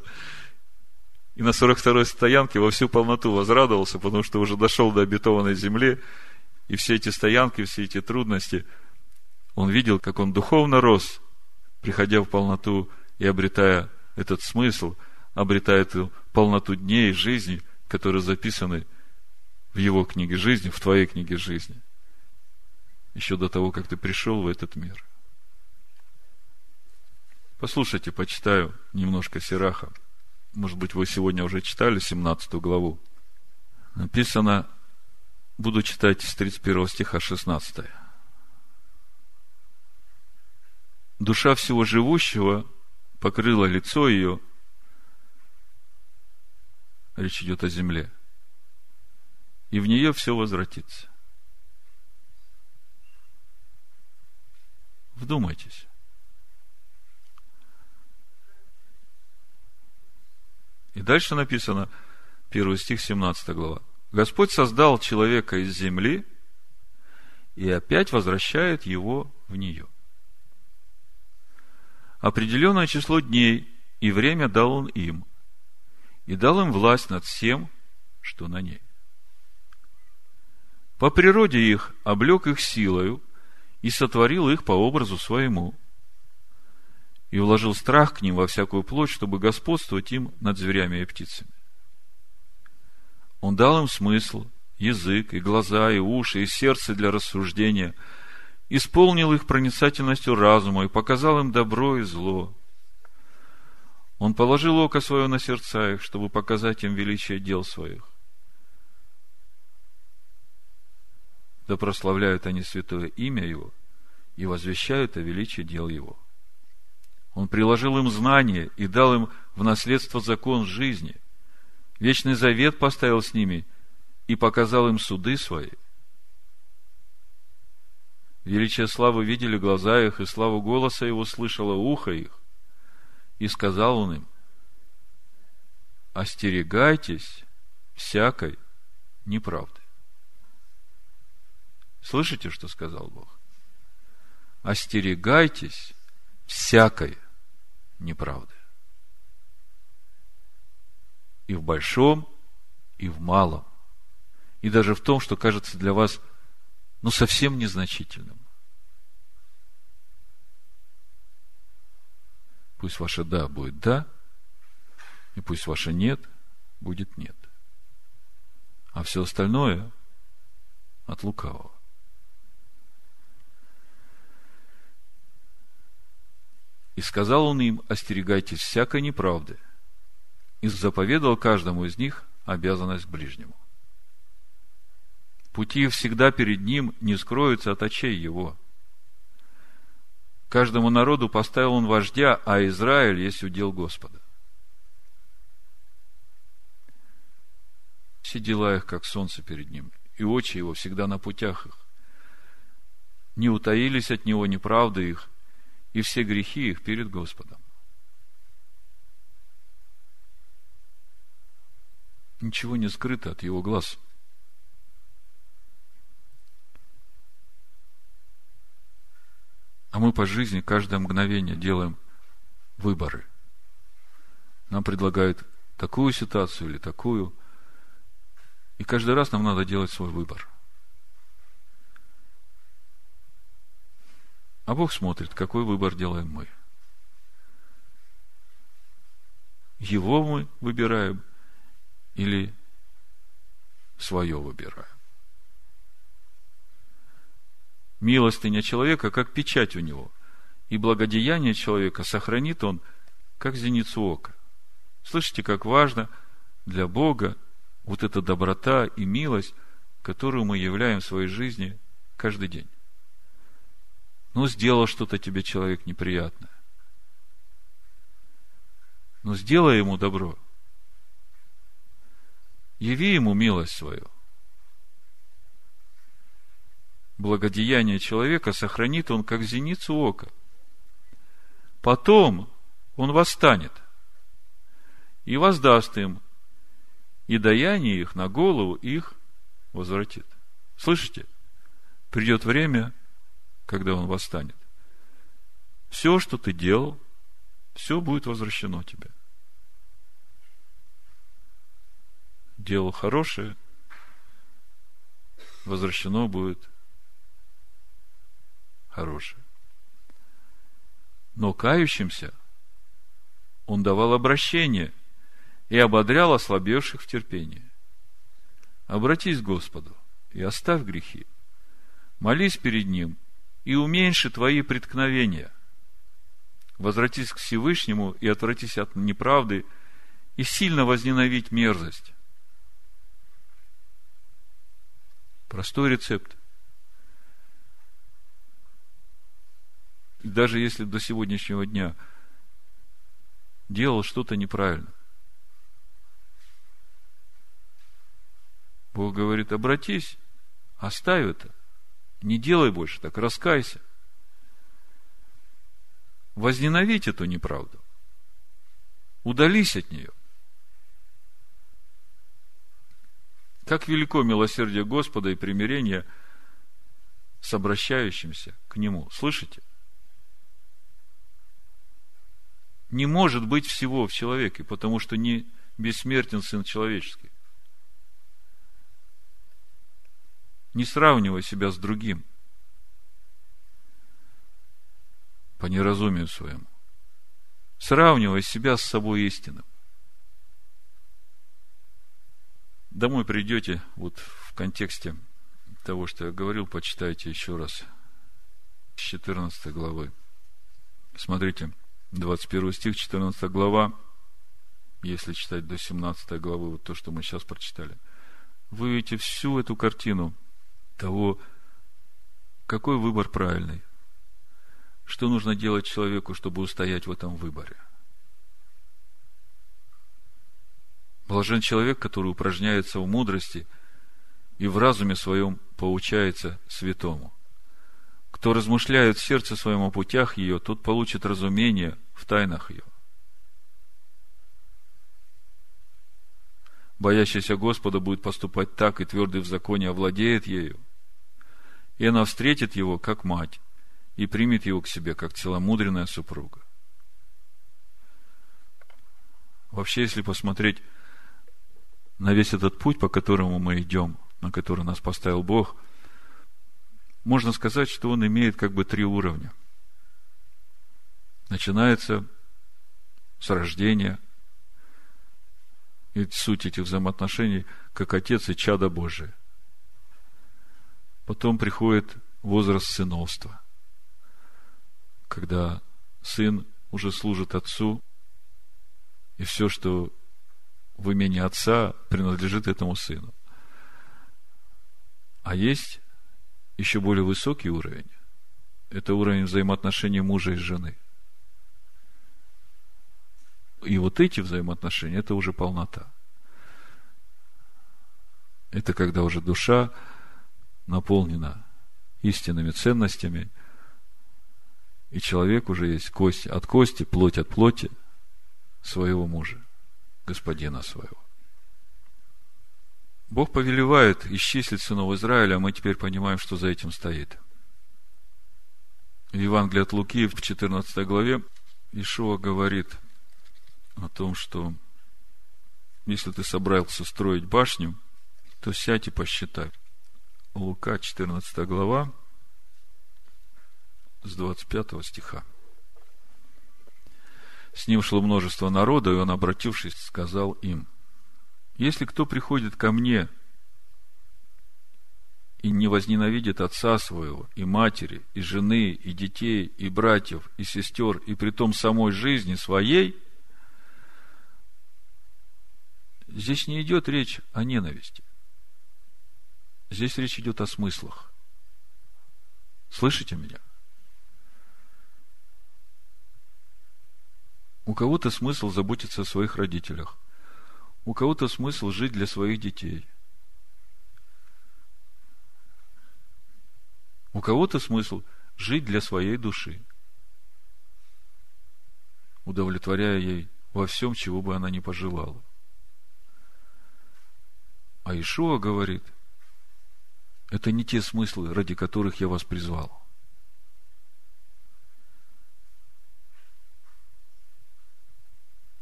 И на 42-й стоянке во всю полноту возрадовался, потому что уже дошел до обетованной земли. И все эти стоянки, все эти трудности, он видел, как он духовно рос, приходя в полноту и обретая этот смысл, обретая эту полноту дней жизни, которые записаны в его книге жизни, в твоей книге жизни – еще до того, как ты пришел в этот мир. Послушайте, почитаю немножко Сираха. Может быть, вы сегодня уже читали 17 главу. Написано, буду читать с 31 стиха 16. Душа всего живущего покрыла лицо ее. Речь идет о земле. И в нее все возвратится. Вдумайтесь. И дальше написано, первый стих, 17 глава. Господь создал человека из земли и опять возвращает его в нее. Определенное число дней и время дал он им, и дал им власть над всем, что на ней. По природе их облег их силою – и сотворил их по образу своему, и вложил страх к ним во всякую плоть, чтобы господствовать им над зверями и птицами. Он дал им смысл, язык, и глаза, и уши, и сердце для рассуждения, исполнил их проницательностью разума и показал им добро и зло. Он положил око свое на сердца их, чтобы показать им величие дел своих. да прославляют они святое имя Его и возвещают о величии дел Его. Он приложил им знания и дал им в наследство закон жизни. Вечный завет поставил с ними и показал им суды свои. Величие славы видели глаза их, и славу голоса его слышало ухо их. И сказал он им, остерегайтесь всякой неправды. Слышите, что сказал Бог? Остерегайтесь всякой неправды. И в большом, и в малом. И даже в том, что кажется для вас, ну, совсем незначительным. Пусть ваше «да» будет «да», и пусть ваше «нет» будет «нет». А все остальное от лукавого. И сказал он им, остерегайтесь всякой неправды. И заповедал каждому из них обязанность к ближнему. Пути всегда перед ним не скроются от очей его. Каждому народу поставил он вождя, а Израиль есть удел Господа. Все дела их, как солнце перед ним, и очи его всегда на путях их. Не утаились от него неправды их, и все грехи их перед Господом. Ничего не скрыто от его глаз. А мы по жизни каждое мгновение делаем выборы. Нам предлагают такую ситуацию или такую. И каждый раз нам надо делать свой выбор – А Бог смотрит, какой выбор делаем мы. Его мы выбираем или свое выбираем. Милостыня человека, как печать у него, и благодеяние человека сохранит он, как зеницу ока. Слышите, как важно для Бога вот эта доброта и милость, которую мы являем в своей жизни каждый день. Ну, сделал что-то тебе человек неприятное. Ну, сделай ему добро. Яви ему милость свою. Благодеяние человека сохранит он, как зеницу ока. Потом он восстанет и воздаст им, и даяние их на голову их возвратит. Слышите? Придет время – когда он восстанет, все, что ты делал, все будет возвращено тебе. Делал хорошее, возвращено будет хорошее. Но кающимся он давал обращение и ободрял ослабевших в терпении. Обратись к Господу и оставь грехи. Молись перед Ним и уменьши твои преткновения. Возвратись к Всевышнему и отвратись от неправды и сильно возненавидь мерзость. Простой рецепт. Даже если до сегодняшнего дня делал что-то неправильно, Бог говорит, обратись, оставь это, не делай больше так, раскайся. Возненавидь эту неправду. Удались от нее. Как велико милосердие Господа и примирение с обращающимся к Нему. Слышите? Не может быть всего в человеке, потому что не бессмертен Сын Человеческий. Не сравнивай себя с другим. По неразумию своему. Сравнивай себя с собой истинным. Домой придете, вот в контексте того, что я говорил, почитайте еще раз с 14 главы. Смотрите, 21 стих, 14 глава, если читать до 17 главы, вот то, что мы сейчас прочитали, вы видите всю эту картину того, какой выбор правильный, что нужно делать человеку, чтобы устоять в этом выборе. Блажен человек, который упражняется в мудрости и в разуме своем поучается святому. Кто размышляет в сердце своем о путях ее, тот получит разумение в тайнах ее. Боящийся Господа будет поступать так, и твердый в законе овладеет ею. И она встретит его, как мать, и примет его к себе, как целомудренная супруга. Вообще, если посмотреть на весь этот путь, по которому мы идем, на который нас поставил Бог, можно сказать, что он имеет как бы три уровня. Начинается с рождения, и суть этих взаимоотношений, как отец и чадо Божие. Потом приходит возраст сыновства, когда сын уже служит отцу, и все, что в имени отца принадлежит этому сыну. А есть еще более высокий уровень. Это уровень взаимоотношений мужа и жены. И вот эти взаимоотношения, это уже полнота. Это когда уже душа наполнена истинными ценностями, и человек уже есть кость от кости, плоть от плоти своего мужа господина своего. Бог повелевает исчислить сынов Израиля, а мы теперь понимаем, что за этим стоит. В Евангелии от Луки в 14 главе Ишуа говорит о том, что если ты собрался строить башню, то сядь и посчитай. Лука, 14 глава, с 25 стиха. С ним шло множество народа, и он, обратившись, сказал им, «Если кто приходит ко мне и не возненавидит отца своего, и матери, и жены, и детей, и братьев, и сестер, и при том самой жизни своей, здесь не идет речь о ненависти. Здесь речь идет о смыслах. Слышите меня? У кого-то смысл заботиться о своих родителях. У кого-то смысл жить для своих детей. У кого-то смысл жить для своей души, удовлетворяя ей во всем, чего бы она ни пожелала. А Ишуа говорит, это не те смыслы, ради которых я вас призвал.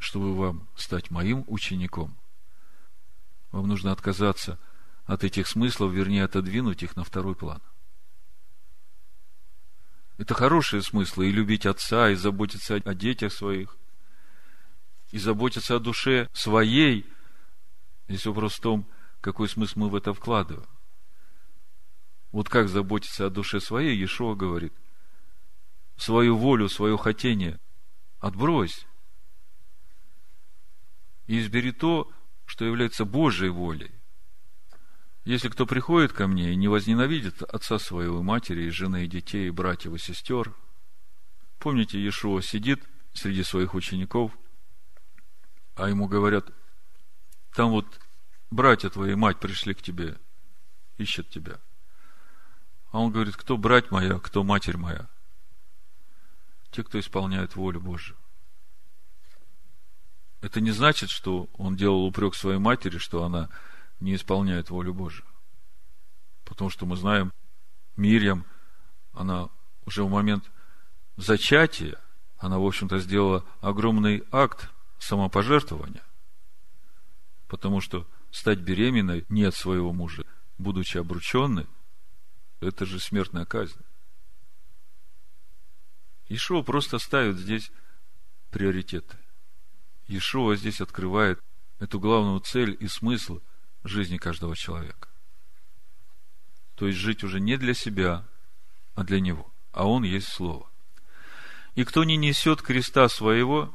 Чтобы вам стать моим учеником, вам нужно отказаться от этих смыслов, вернее, отодвинуть их на второй план. Это хорошие смыслы, и любить отца, и заботиться о детях своих, и заботиться о душе своей. Здесь вопрос в том, какой смысл мы в это вкладываем. Вот как заботиться о душе своей, Иешуа говорит, свою волю, свое хотение отбрось. И избери то, что является Божьей волей. Если кто приходит ко мне и не возненавидит отца своего, матери, и жены, и детей, и братьев, и сестер, помните, Иешуа сидит среди своих учеников, а ему говорят, там вот братья твои, мать пришли к тебе, ищут тебя. А он говорит, кто брать моя, кто матерь моя? Те, кто исполняет волю Божию. Это не значит, что он делал упрек своей матери, что она не исполняет волю Божию. Потому что мы знаем, Мирьям, она уже в момент зачатия, она, в общем-то, сделала огромный акт самопожертвования. Потому что стать беременной не от своего мужа, будучи обрученной, это же смертная казнь. Ишуа просто ставит здесь приоритеты. Ишуа здесь открывает эту главную цель и смысл – жизни каждого человека. То есть жить уже не для себя, а для Него. А Он есть Слово. И кто не несет креста своего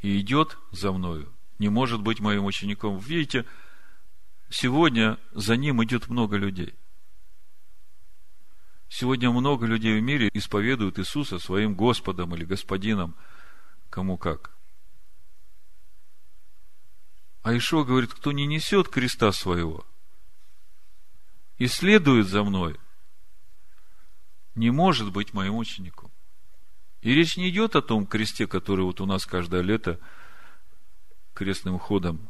и идет за мною, не может быть моим учеником. Видите, сегодня за ним идет много людей. Сегодня много людей в мире исповедуют Иисуса своим Господом или Господином, кому как. А Ишуа говорит, кто не несет креста своего и следует за мной, не может быть моим учеником. И речь не идет о том кресте, который вот у нас каждое лето крестным ходом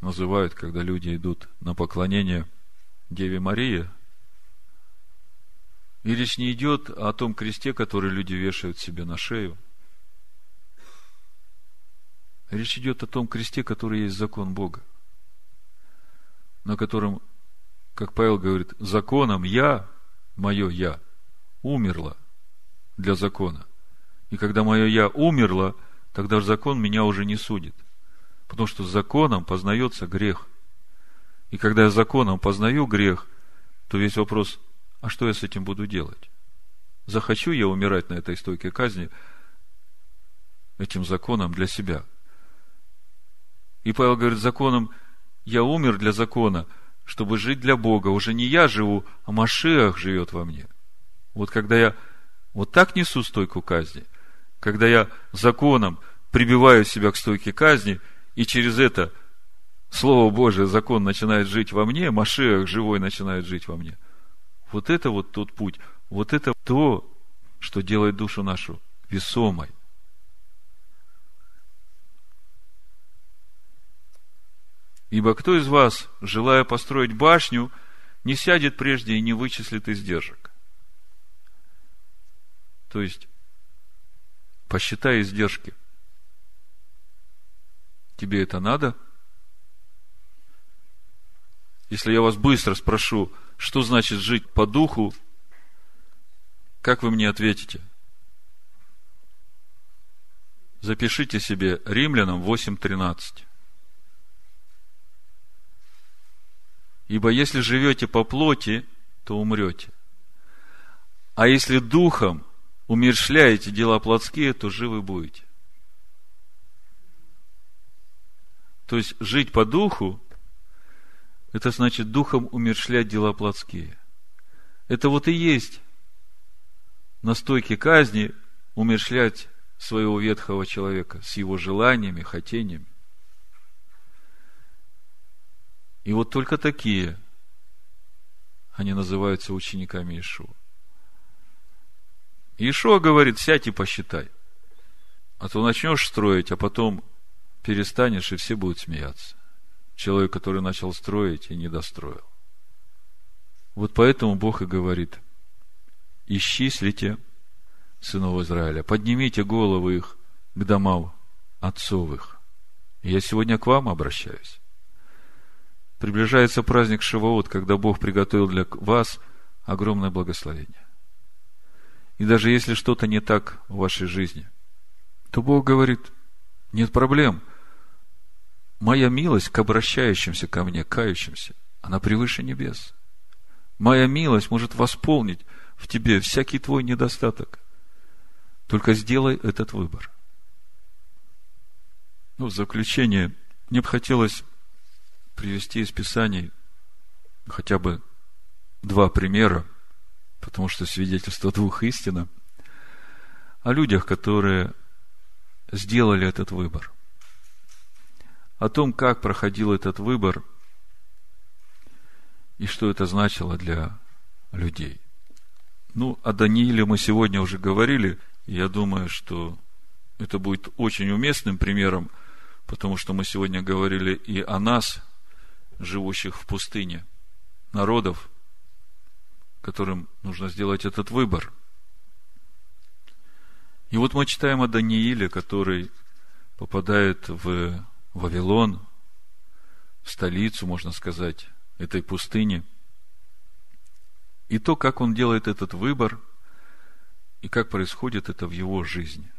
называют, когда люди идут на поклонение Деве Марии. И речь не идет о том кресте, который люди вешают себе на шею – Речь идет о том кресте, который есть закон Бога, на котором, как Павел говорит, законом я, мое я, умерло для закона. И когда мое я умерло, тогда закон меня уже не судит. Потому что законом познается грех. И когда я законом познаю грех, то весь вопрос, а что я с этим буду делать? Захочу я умирать на этой стойке казни этим законом для себя – и Павел говорит, законом я умер для закона, чтобы жить для Бога. Уже не я живу, а Машиах живет во мне. Вот когда я вот так несу стойку казни, когда я законом прибиваю себя к стойке казни, и через это Слово Божие, закон начинает жить во мне, Машиах живой начинает жить во мне. Вот это вот тот путь, вот это то, что делает душу нашу весомой. Ибо кто из вас, желая построить башню, не сядет прежде и не вычислит издержек? То есть, посчитай издержки. Тебе это надо? Если я вас быстро спрошу, что значит жить по духу, как вы мне ответите? Запишите себе Римлянам 8.13. Ибо если живете по плоти, то умрете. А если духом умершляете дела плотские, то живы будете. То есть жить по духу, это значит духом умершлять дела плотские. Это вот и есть на стойке казни умершлять своего ветхого человека с его желаниями, хотениями. И вот только такие, они называются учениками Ишуа. Ишуа говорит, сядь и посчитай. А то начнешь строить, а потом перестанешь, и все будут смеяться. Человек, который начал строить и не достроил. Вот поэтому Бог и говорит, исчислите сынов Израиля, поднимите головы их к домам отцовых. Я сегодня к вам обращаюсь. Приближается праздник Шивоот, когда Бог приготовил для вас огромное благословение. И даже если что-то не так в вашей жизни, то Бог говорит, нет проблем. Моя милость к обращающимся ко мне, кающимся, она превыше небес. Моя милость может восполнить в тебе всякий твой недостаток. Только сделай этот выбор. Ну, в заключение, мне бы хотелось привести из Писаний хотя бы два примера, потому что свидетельство двух истина, о людях, которые сделали этот выбор. О том, как проходил этот выбор и что это значило для людей. Ну, о Данииле мы сегодня уже говорили, и я думаю, что это будет очень уместным примером, потому что мы сегодня говорили и о нас, живущих в пустыне, народов, которым нужно сделать этот выбор. И вот мы читаем о Данииле, который попадает в Вавилон, в столицу, можно сказать, этой пустыни. И то, как он делает этот выбор, и как происходит это в его жизни.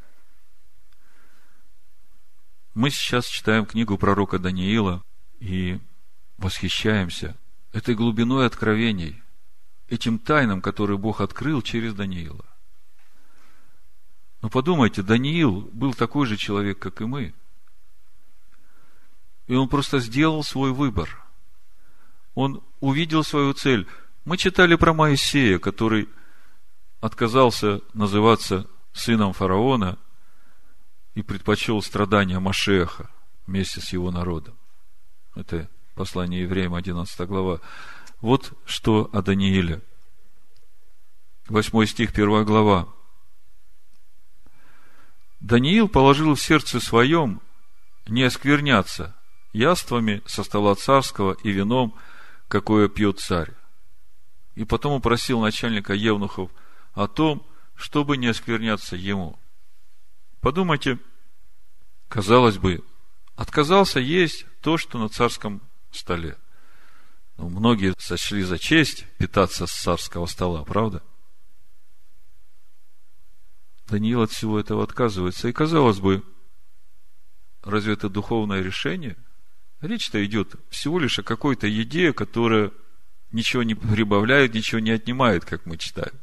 Мы сейчас читаем книгу пророка Даниила и восхищаемся этой глубиной откровений, этим тайнам, которые Бог открыл через Даниила. Но подумайте, Даниил был такой же человек, как и мы. И он просто сделал свой выбор. Он увидел свою цель. Мы читали про Моисея, который отказался называться сыном фараона и предпочел страдания Машеха вместе с его народом. Это послание евреям, 11 глава. Вот что о Данииле. Восьмой стих, первая глава. Даниил положил в сердце своем не оскверняться яствами со стола царского и вином, какое пьет царь. И потом упросил начальника Евнухов о том, чтобы не оскверняться ему. Подумайте, казалось бы, отказался есть то, что на царском столе. Ну, многие сочли за честь питаться с царского стола, правда? Даниил от всего этого отказывается. И казалось бы, разве это духовное решение? Речь-то идет всего лишь о какой-то еде, которая ничего не прибавляет, ничего не отнимает, как мы читаем.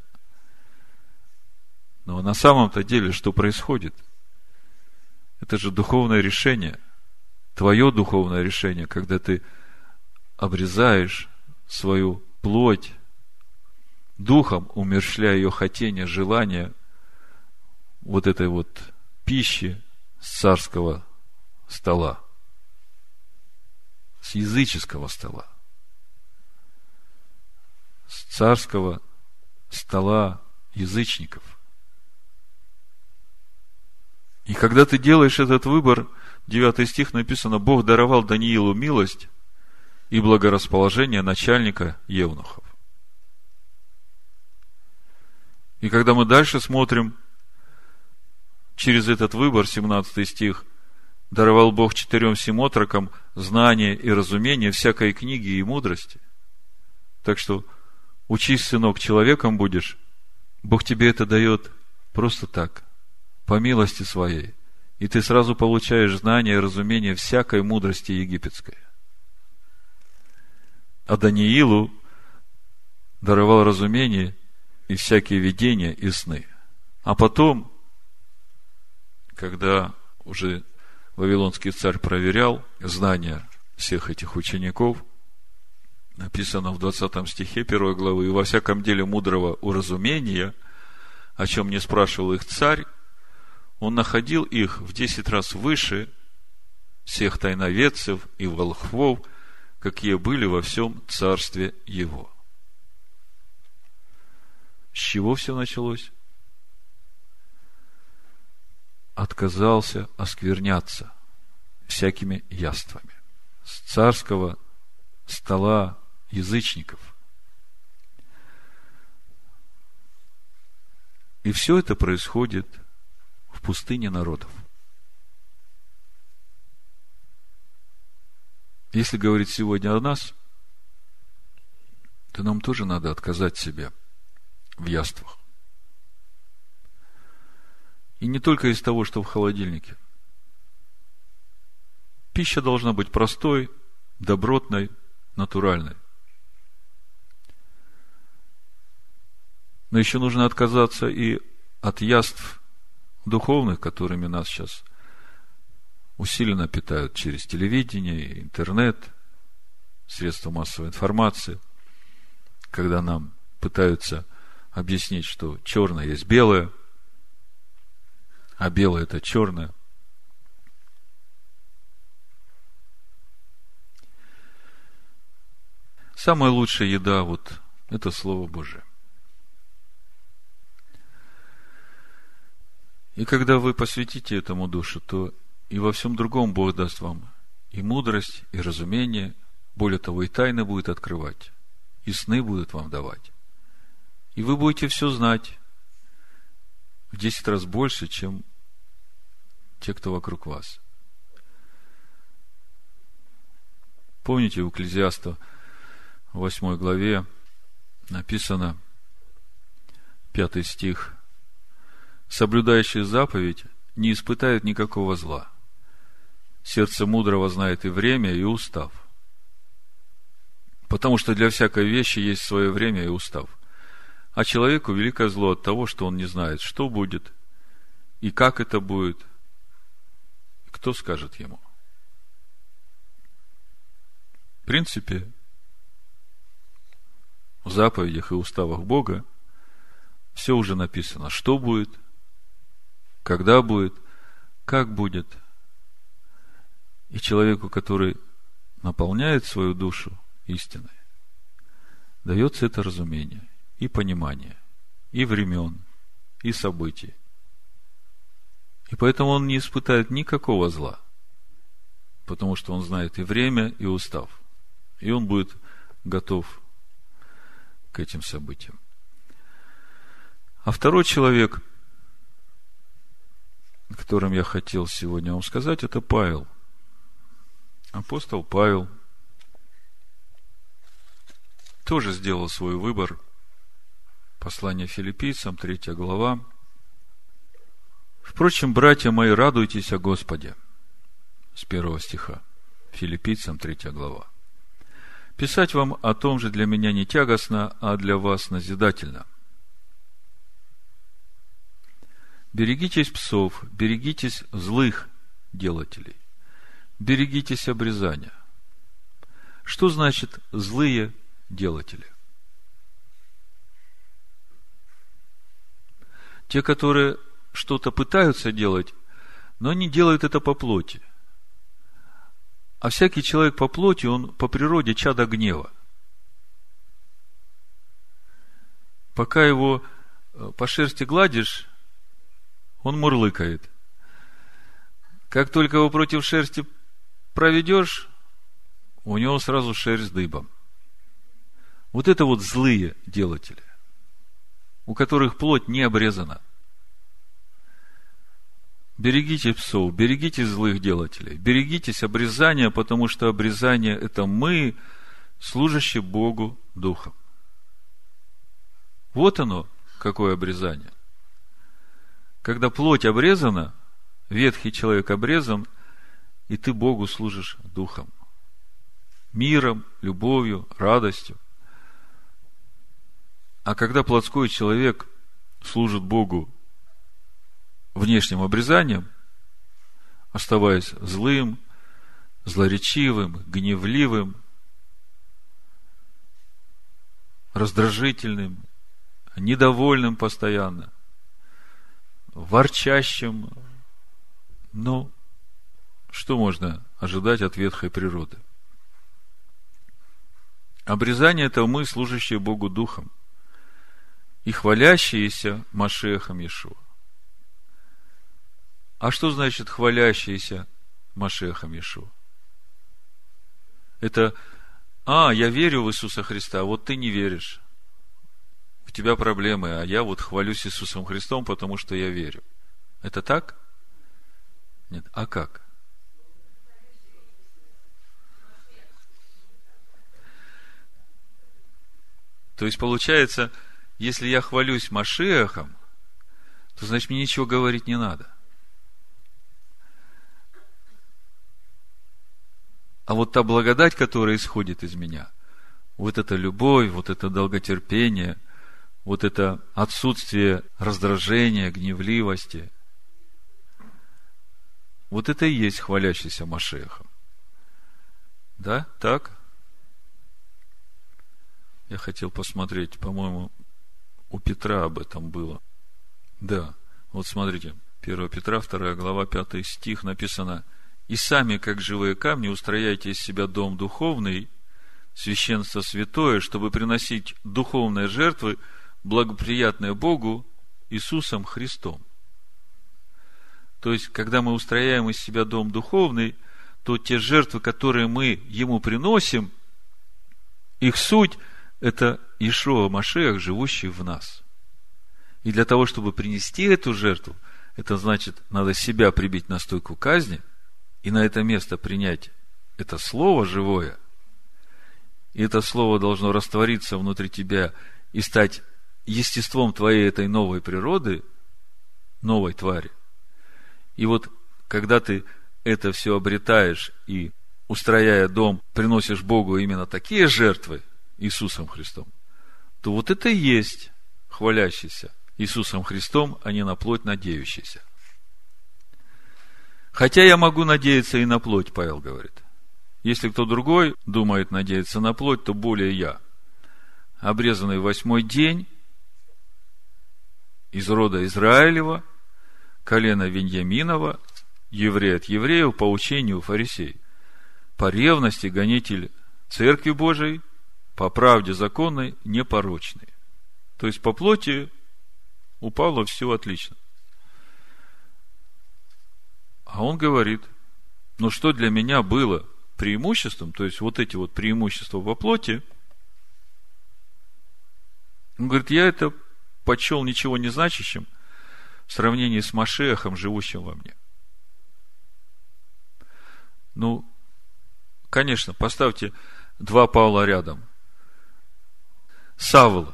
Но на самом-то деле что происходит? Это же духовное решение. Твое духовное решение, когда ты обрезаешь свою плоть духом, умершляя ее хотение, желание вот этой вот пищи с царского стола, с языческого стола, с царского стола язычников. И когда ты делаешь этот выбор, 9 стих написано, Бог даровал Даниилу милость и благорасположение начальника Евнухов. И когда мы дальше смотрим, через этот выбор, 17 стих, даровал Бог четырем семотрокам знание и разумение всякой книги и мудрости. Так что учись, сынок, человеком будешь, Бог тебе это дает просто так, по милости своей. И ты сразу получаешь знание и разумение всякой мудрости египетской а Даниилу даровал разумение и всякие видения и сны. А потом, когда уже Вавилонский царь проверял знания всех этих учеников, написано в 20 стихе 1 главы, «И во всяком деле мудрого уразумения, о чем не спрашивал их царь, он находил их в десять раз выше всех тайноведцев и волхвов, какие были во всем царстве его. С чего все началось? отказался оскверняться всякими яствами с царского стола язычников. И все это происходит в пустыне народов. Если говорить сегодня о нас, то нам тоже надо отказать себе в яствах. И не только из того, что в холодильнике. Пища должна быть простой, добротной, натуральной. Но еще нужно отказаться и от яств духовных, которыми нас сейчас усиленно питают через телевидение, интернет, средства массовой информации, когда нам пытаются объяснить, что черное есть белое, а белое это черное. Самая лучшая еда вот это Слово Божие. И когда вы посвятите этому душу, то и во всем другом Бог даст вам и мудрость, и разумение, более того, и тайны будет открывать, и сны будут вам давать. И вы будете все знать в десять раз больше, чем те, кто вокруг вас. Помните, у Экклезиаста в 8 главе написано, пятый стих, «Соблюдающий заповедь не испытает никакого зла, Сердце мудрого знает и время, и устав. Потому что для всякой вещи есть свое время и устав. А человеку великое зло от того, что он не знает, что будет, и как это будет, кто скажет ему. В принципе, в заповедях и уставах Бога все уже написано, что будет, когда будет, как будет – и человеку, который наполняет свою душу истиной, дается это разумение и понимание и времен, и событий. И поэтому он не испытает никакого зла, потому что он знает и время, и устав. И он будет готов к этим событиям. А второй человек, о котором я хотел сегодня вам сказать, это Павел – Апостол Павел тоже сделал свой выбор. Послание филиппийцам, третья глава. Впрочем, братья мои, радуйтесь о Господе. С первого стиха. Филиппийцам, третья глава. Писать вам о том же для меня не тягостно, а для вас назидательно. Берегитесь псов, берегитесь злых делателей берегитесь обрезания. Что значит злые делатели? Те, которые что-то пытаются делать, но они делают это по плоти. А всякий человек по плоти, он по природе чада гнева. Пока его э, по шерсти гладишь, он мурлыкает. Как только его против шерсти проведешь, у него сразу шерсть дыбом. Вот это вот злые делатели, у которых плоть не обрезана. Берегите псов, берегите злых делателей, берегитесь обрезания, потому что обрезание – это мы, служащие Богу Духом. Вот оно, какое обрезание. Когда плоть обрезана, ветхий человек обрезан – и ты Богу служишь духом. Миром, любовью, радостью. А когда плотской человек служит Богу внешним обрезанием, оставаясь злым, злоречивым, гневливым, раздражительным, недовольным постоянно, ворчащим, ну, что можно ожидать от ветхой природы? Обрезание – это мы, служащие Богу Духом, и хвалящиеся Машехом Иешуа. А что значит хвалящийся Машехом Иешуа? Это, а, я верю в Иисуса Христа, а вот ты не веришь. У тебя проблемы, а я вот хвалюсь Иисусом Христом, потому что я верю. Это так? Нет. А как? То есть, получается, если я хвалюсь Машехом, то значит мне ничего говорить не надо – А вот та благодать, которая исходит из меня, вот эта любовь, вот это долготерпение, вот это отсутствие раздражения, гневливости, вот это и есть хвалящийся Машехом. Да, так? Я хотел посмотреть, по-моему, у Петра об этом было. Да, вот смотрите, 1 Петра, 2 глава, 5 стих написано – и сами, как живые камни, устрояйте из себя дом духовный, священство святое, чтобы приносить духовные жертвы, благоприятные Богу Иисусом Христом. То есть, когда мы устрояем из себя дом духовный, то те жертвы, которые мы Ему приносим, их суть – это Ишуа Машех, живущий в нас. И для того, чтобы принести эту жертву, это значит, надо себя прибить на стойку казни – и на это место принять это слово живое, и это слово должно раствориться внутри тебя и стать естеством твоей этой новой природы, новой твари. И вот, когда ты это все обретаешь и, устрояя дом, приносишь Богу именно такие жертвы Иисусом Христом, то вот это и есть хвалящийся Иисусом Христом, а не на плоть надеющийся. Хотя я могу надеяться и на плоть, Павел говорит. Если кто другой думает надеяться на плоть, то более я. Обрезанный восьмой день из рода Израилева, колена Веньяминова, еврей от евреев по учению фарисей, по ревности гонитель Церкви Божией, по правде законной, непорочный. То есть по плоти у Павла все отлично. А он говорит, ну что для меня было преимуществом, то есть вот эти вот преимущества во плоти, он говорит, я это почел ничего не значащим в сравнении с Машехом, живущим во мне. Ну, конечно, поставьте два Павла рядом. Савл,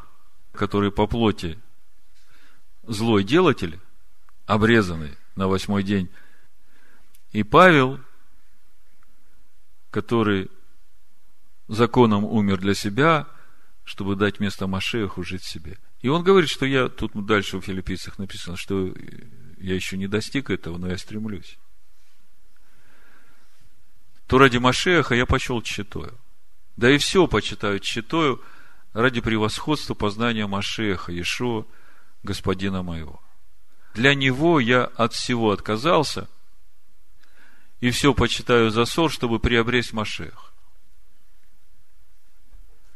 который по плоти злой делатель, обрезанный на восьмой день и Павел, который законом умер для себя, чтобы дать место Машеху жить себе. И он говорит, что я, тут дальше в филиппийцах написано, что я еще не достиг этого, но я стремлюсь. То ради Машеха я почел читаю. Да и все почитаю читаю ради превосходства познания Машеха, Ешо, Господина моего. Для него я от всего отказался – и все почитаю за ссор, чтобы приобрести Машех.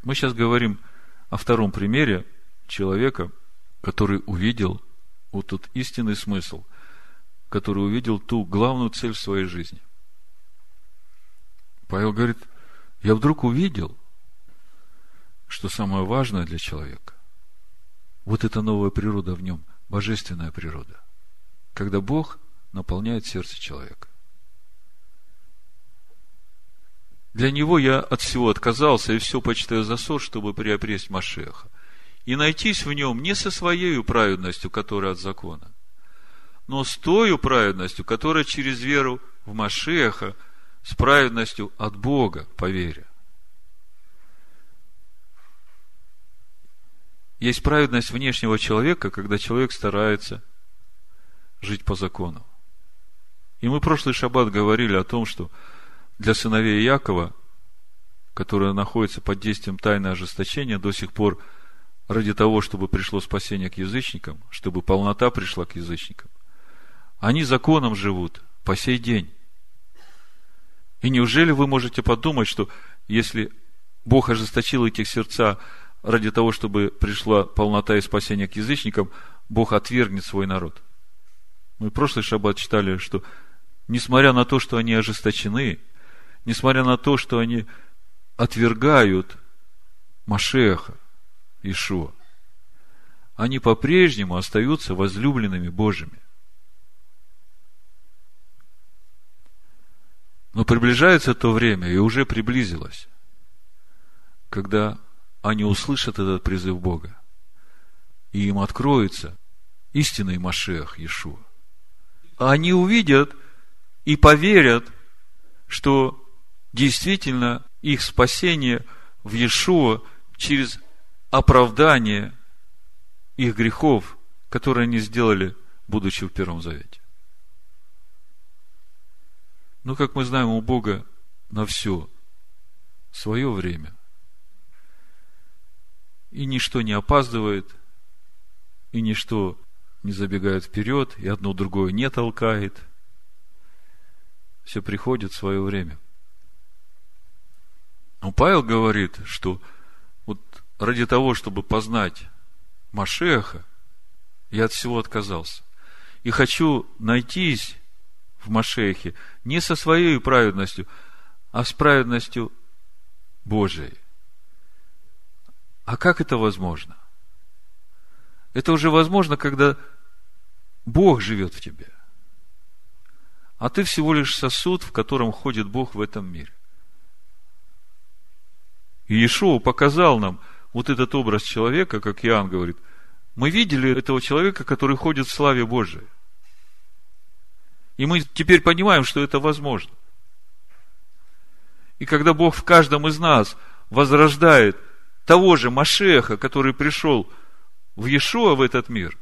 Мы сейчас говорим о втором примере человека, который увидел вот тот истинный смысл, который увидел ту главную цель в своей жизни. Павел говорит, я вдруг увидел, что самое важное для человека, вот эта новая природа в нем, божественная природа, когда Бог наполняет сердце человека. Для него я от всего отказался и все почитаю за ссор, чтобы приобрести Машеха. И найтись в нем не со своей праведностью, которая от закона, но с той праведностью, которая через веру в Машеха, с праведностью от Бога по вере. Есть праведность внешнего человека, когда человек старается жить по закону. И мы прошлый шаббат говорили о том, что для сыновей Якова, которые находятся под действием тайны ожесточения до сих пор ради того, чтобы пришло спасение к язычникам, чтобы полнота пришла к язычникам. Они законом живут по сей день. И неужели вы можете подумать, что если Бог ожесточил этих сердца ради того, чтобы пришла полнота и спасение к язычникам, Бог отвергнет свой народ? Мы в прошлый шаббат читали, что несмотря на то, что они ожесточены, несмотря на то, что они отвергают Машеха, Ишуа, они по-прежнему остаются возлюбленными Божьими. Но приближается то время, и уже приблизилось, когда они услышат этот призыв Бога. И им откроется истинный Машех Иешуа. Они увидят и поверят, что действительно их спасение в Иешуа через оправдание их грехов, которые они сделали, будучи в Первом Завете. Но, как мы знаем, у Бога на все свое время. И ничто не опаздывает, и ничто не забегает вперед, и одно другое не толкает. Все приходит в свое время. Но Павел говорит, что вот ради того, чтобы познать Машеха, я от всего отказался. И хочу найтись в Машехе не со своей праведностью, а с праведностью Божией. А как это возможно? Это уже возможно, когда Бог живет в тебе. А ты всего лишь сосуд, в котором ходит Бог в этом мире. Иешуа показал нам вот этот образ человека, как Иоанн говорит. Мы видели этого человека, который ходит в славе Божией. И мы теперь понимаем, что это возможно. И когда Бог в каждом из нас возрождает того же Машеха, который пришел в Иешуа в этот мир,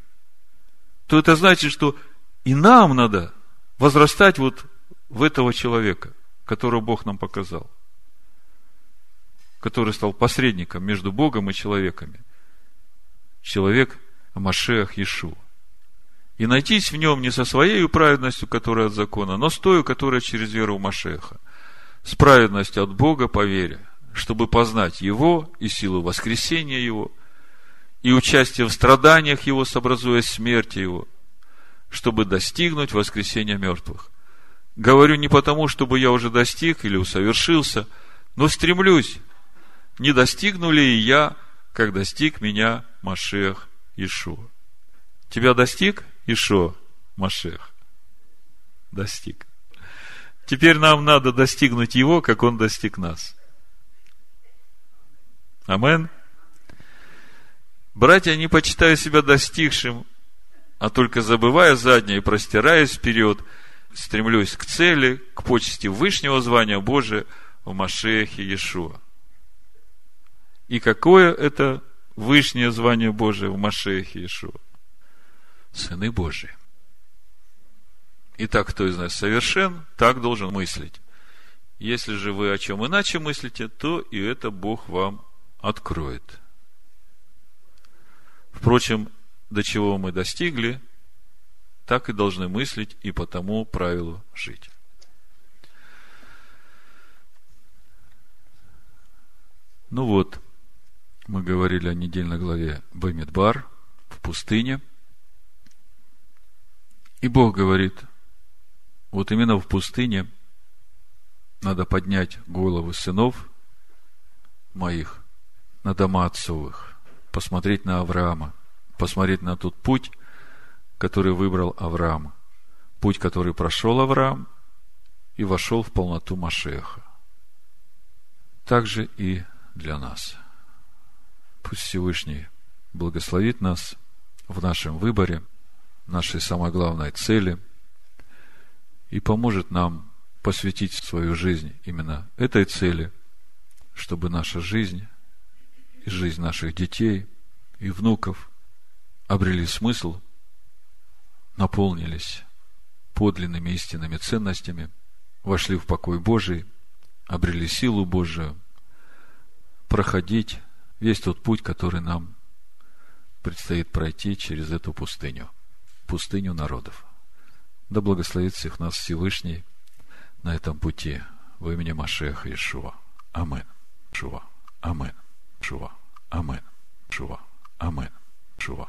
то это значит, что и нам надо возрастать вот в этого человека, которого Бог нам показал, который стал посредником между Богом и человеками. Человек Машех Иешуа. И найтись в нем не со своей праведностью, которая от закона, но с той, которая через веру в Машеха. С праведностью от Бога по вере, чтобы познать Его и силу воскресения Его, и участие в страданиях Его, сообразуя смерти Его, чтобы достигнуть воскресения мертвых. Говорю не потому, чтобы я уже достиг или усовершился, но стремлюсь, не достигну ли я, как достиг меня Машех Ишуа. Тебя достиг Ишуа Машех? Достиг. Теперь нам надо достигнуть его, как он достиг нас. Амен. Братья, не почитая себя достигшим, а только забывая заднее и простираясь вперед, стремлюсь к цели, к почести вышнего звания Божия в Машехе Иешуа. И какое это вышнее звание Божие в Машехе Иешуа? Сыны Божии. Итак, кто из нас совершен, так должен мыслить. Если же вы о чем иначе мыслите, то и это Бог вам откроет. Впрочем, до чего мы достигли, так и должны мыслить и по тому правилу жить. Ну вот, мы говорили о недельной главе Бамидбар в пустыне. И Бог говорит, вот именно в пустыне надо поднять головы сынов моих на дома отцовых, посмотреть на Авраама, посмотреть на тот путь, который выбрал Авраам, путь, который прошел Авраам и вошел в полноту Машеха. Так же и для нас. Пусть Всевышний благословит нас в нашем выборе, нашей самой главной цели и поможет нам посвятить свою жизнь именно этой цели, чтобы наша жизнь и жизнь наших детей и внуков обрели смысл, наполнились подлинными истинными ценностями, вошли в покой Божий, обрели силу Божию проходить весь тот путь, который нам предстоит пройти через эту пустыню, пустыню народов. Да благословит всех нас Всевышний на этом пути во имени Машеха Иешуа. Амин. Шува. Амин. Шува. Амин. Шува. Амин. Шува.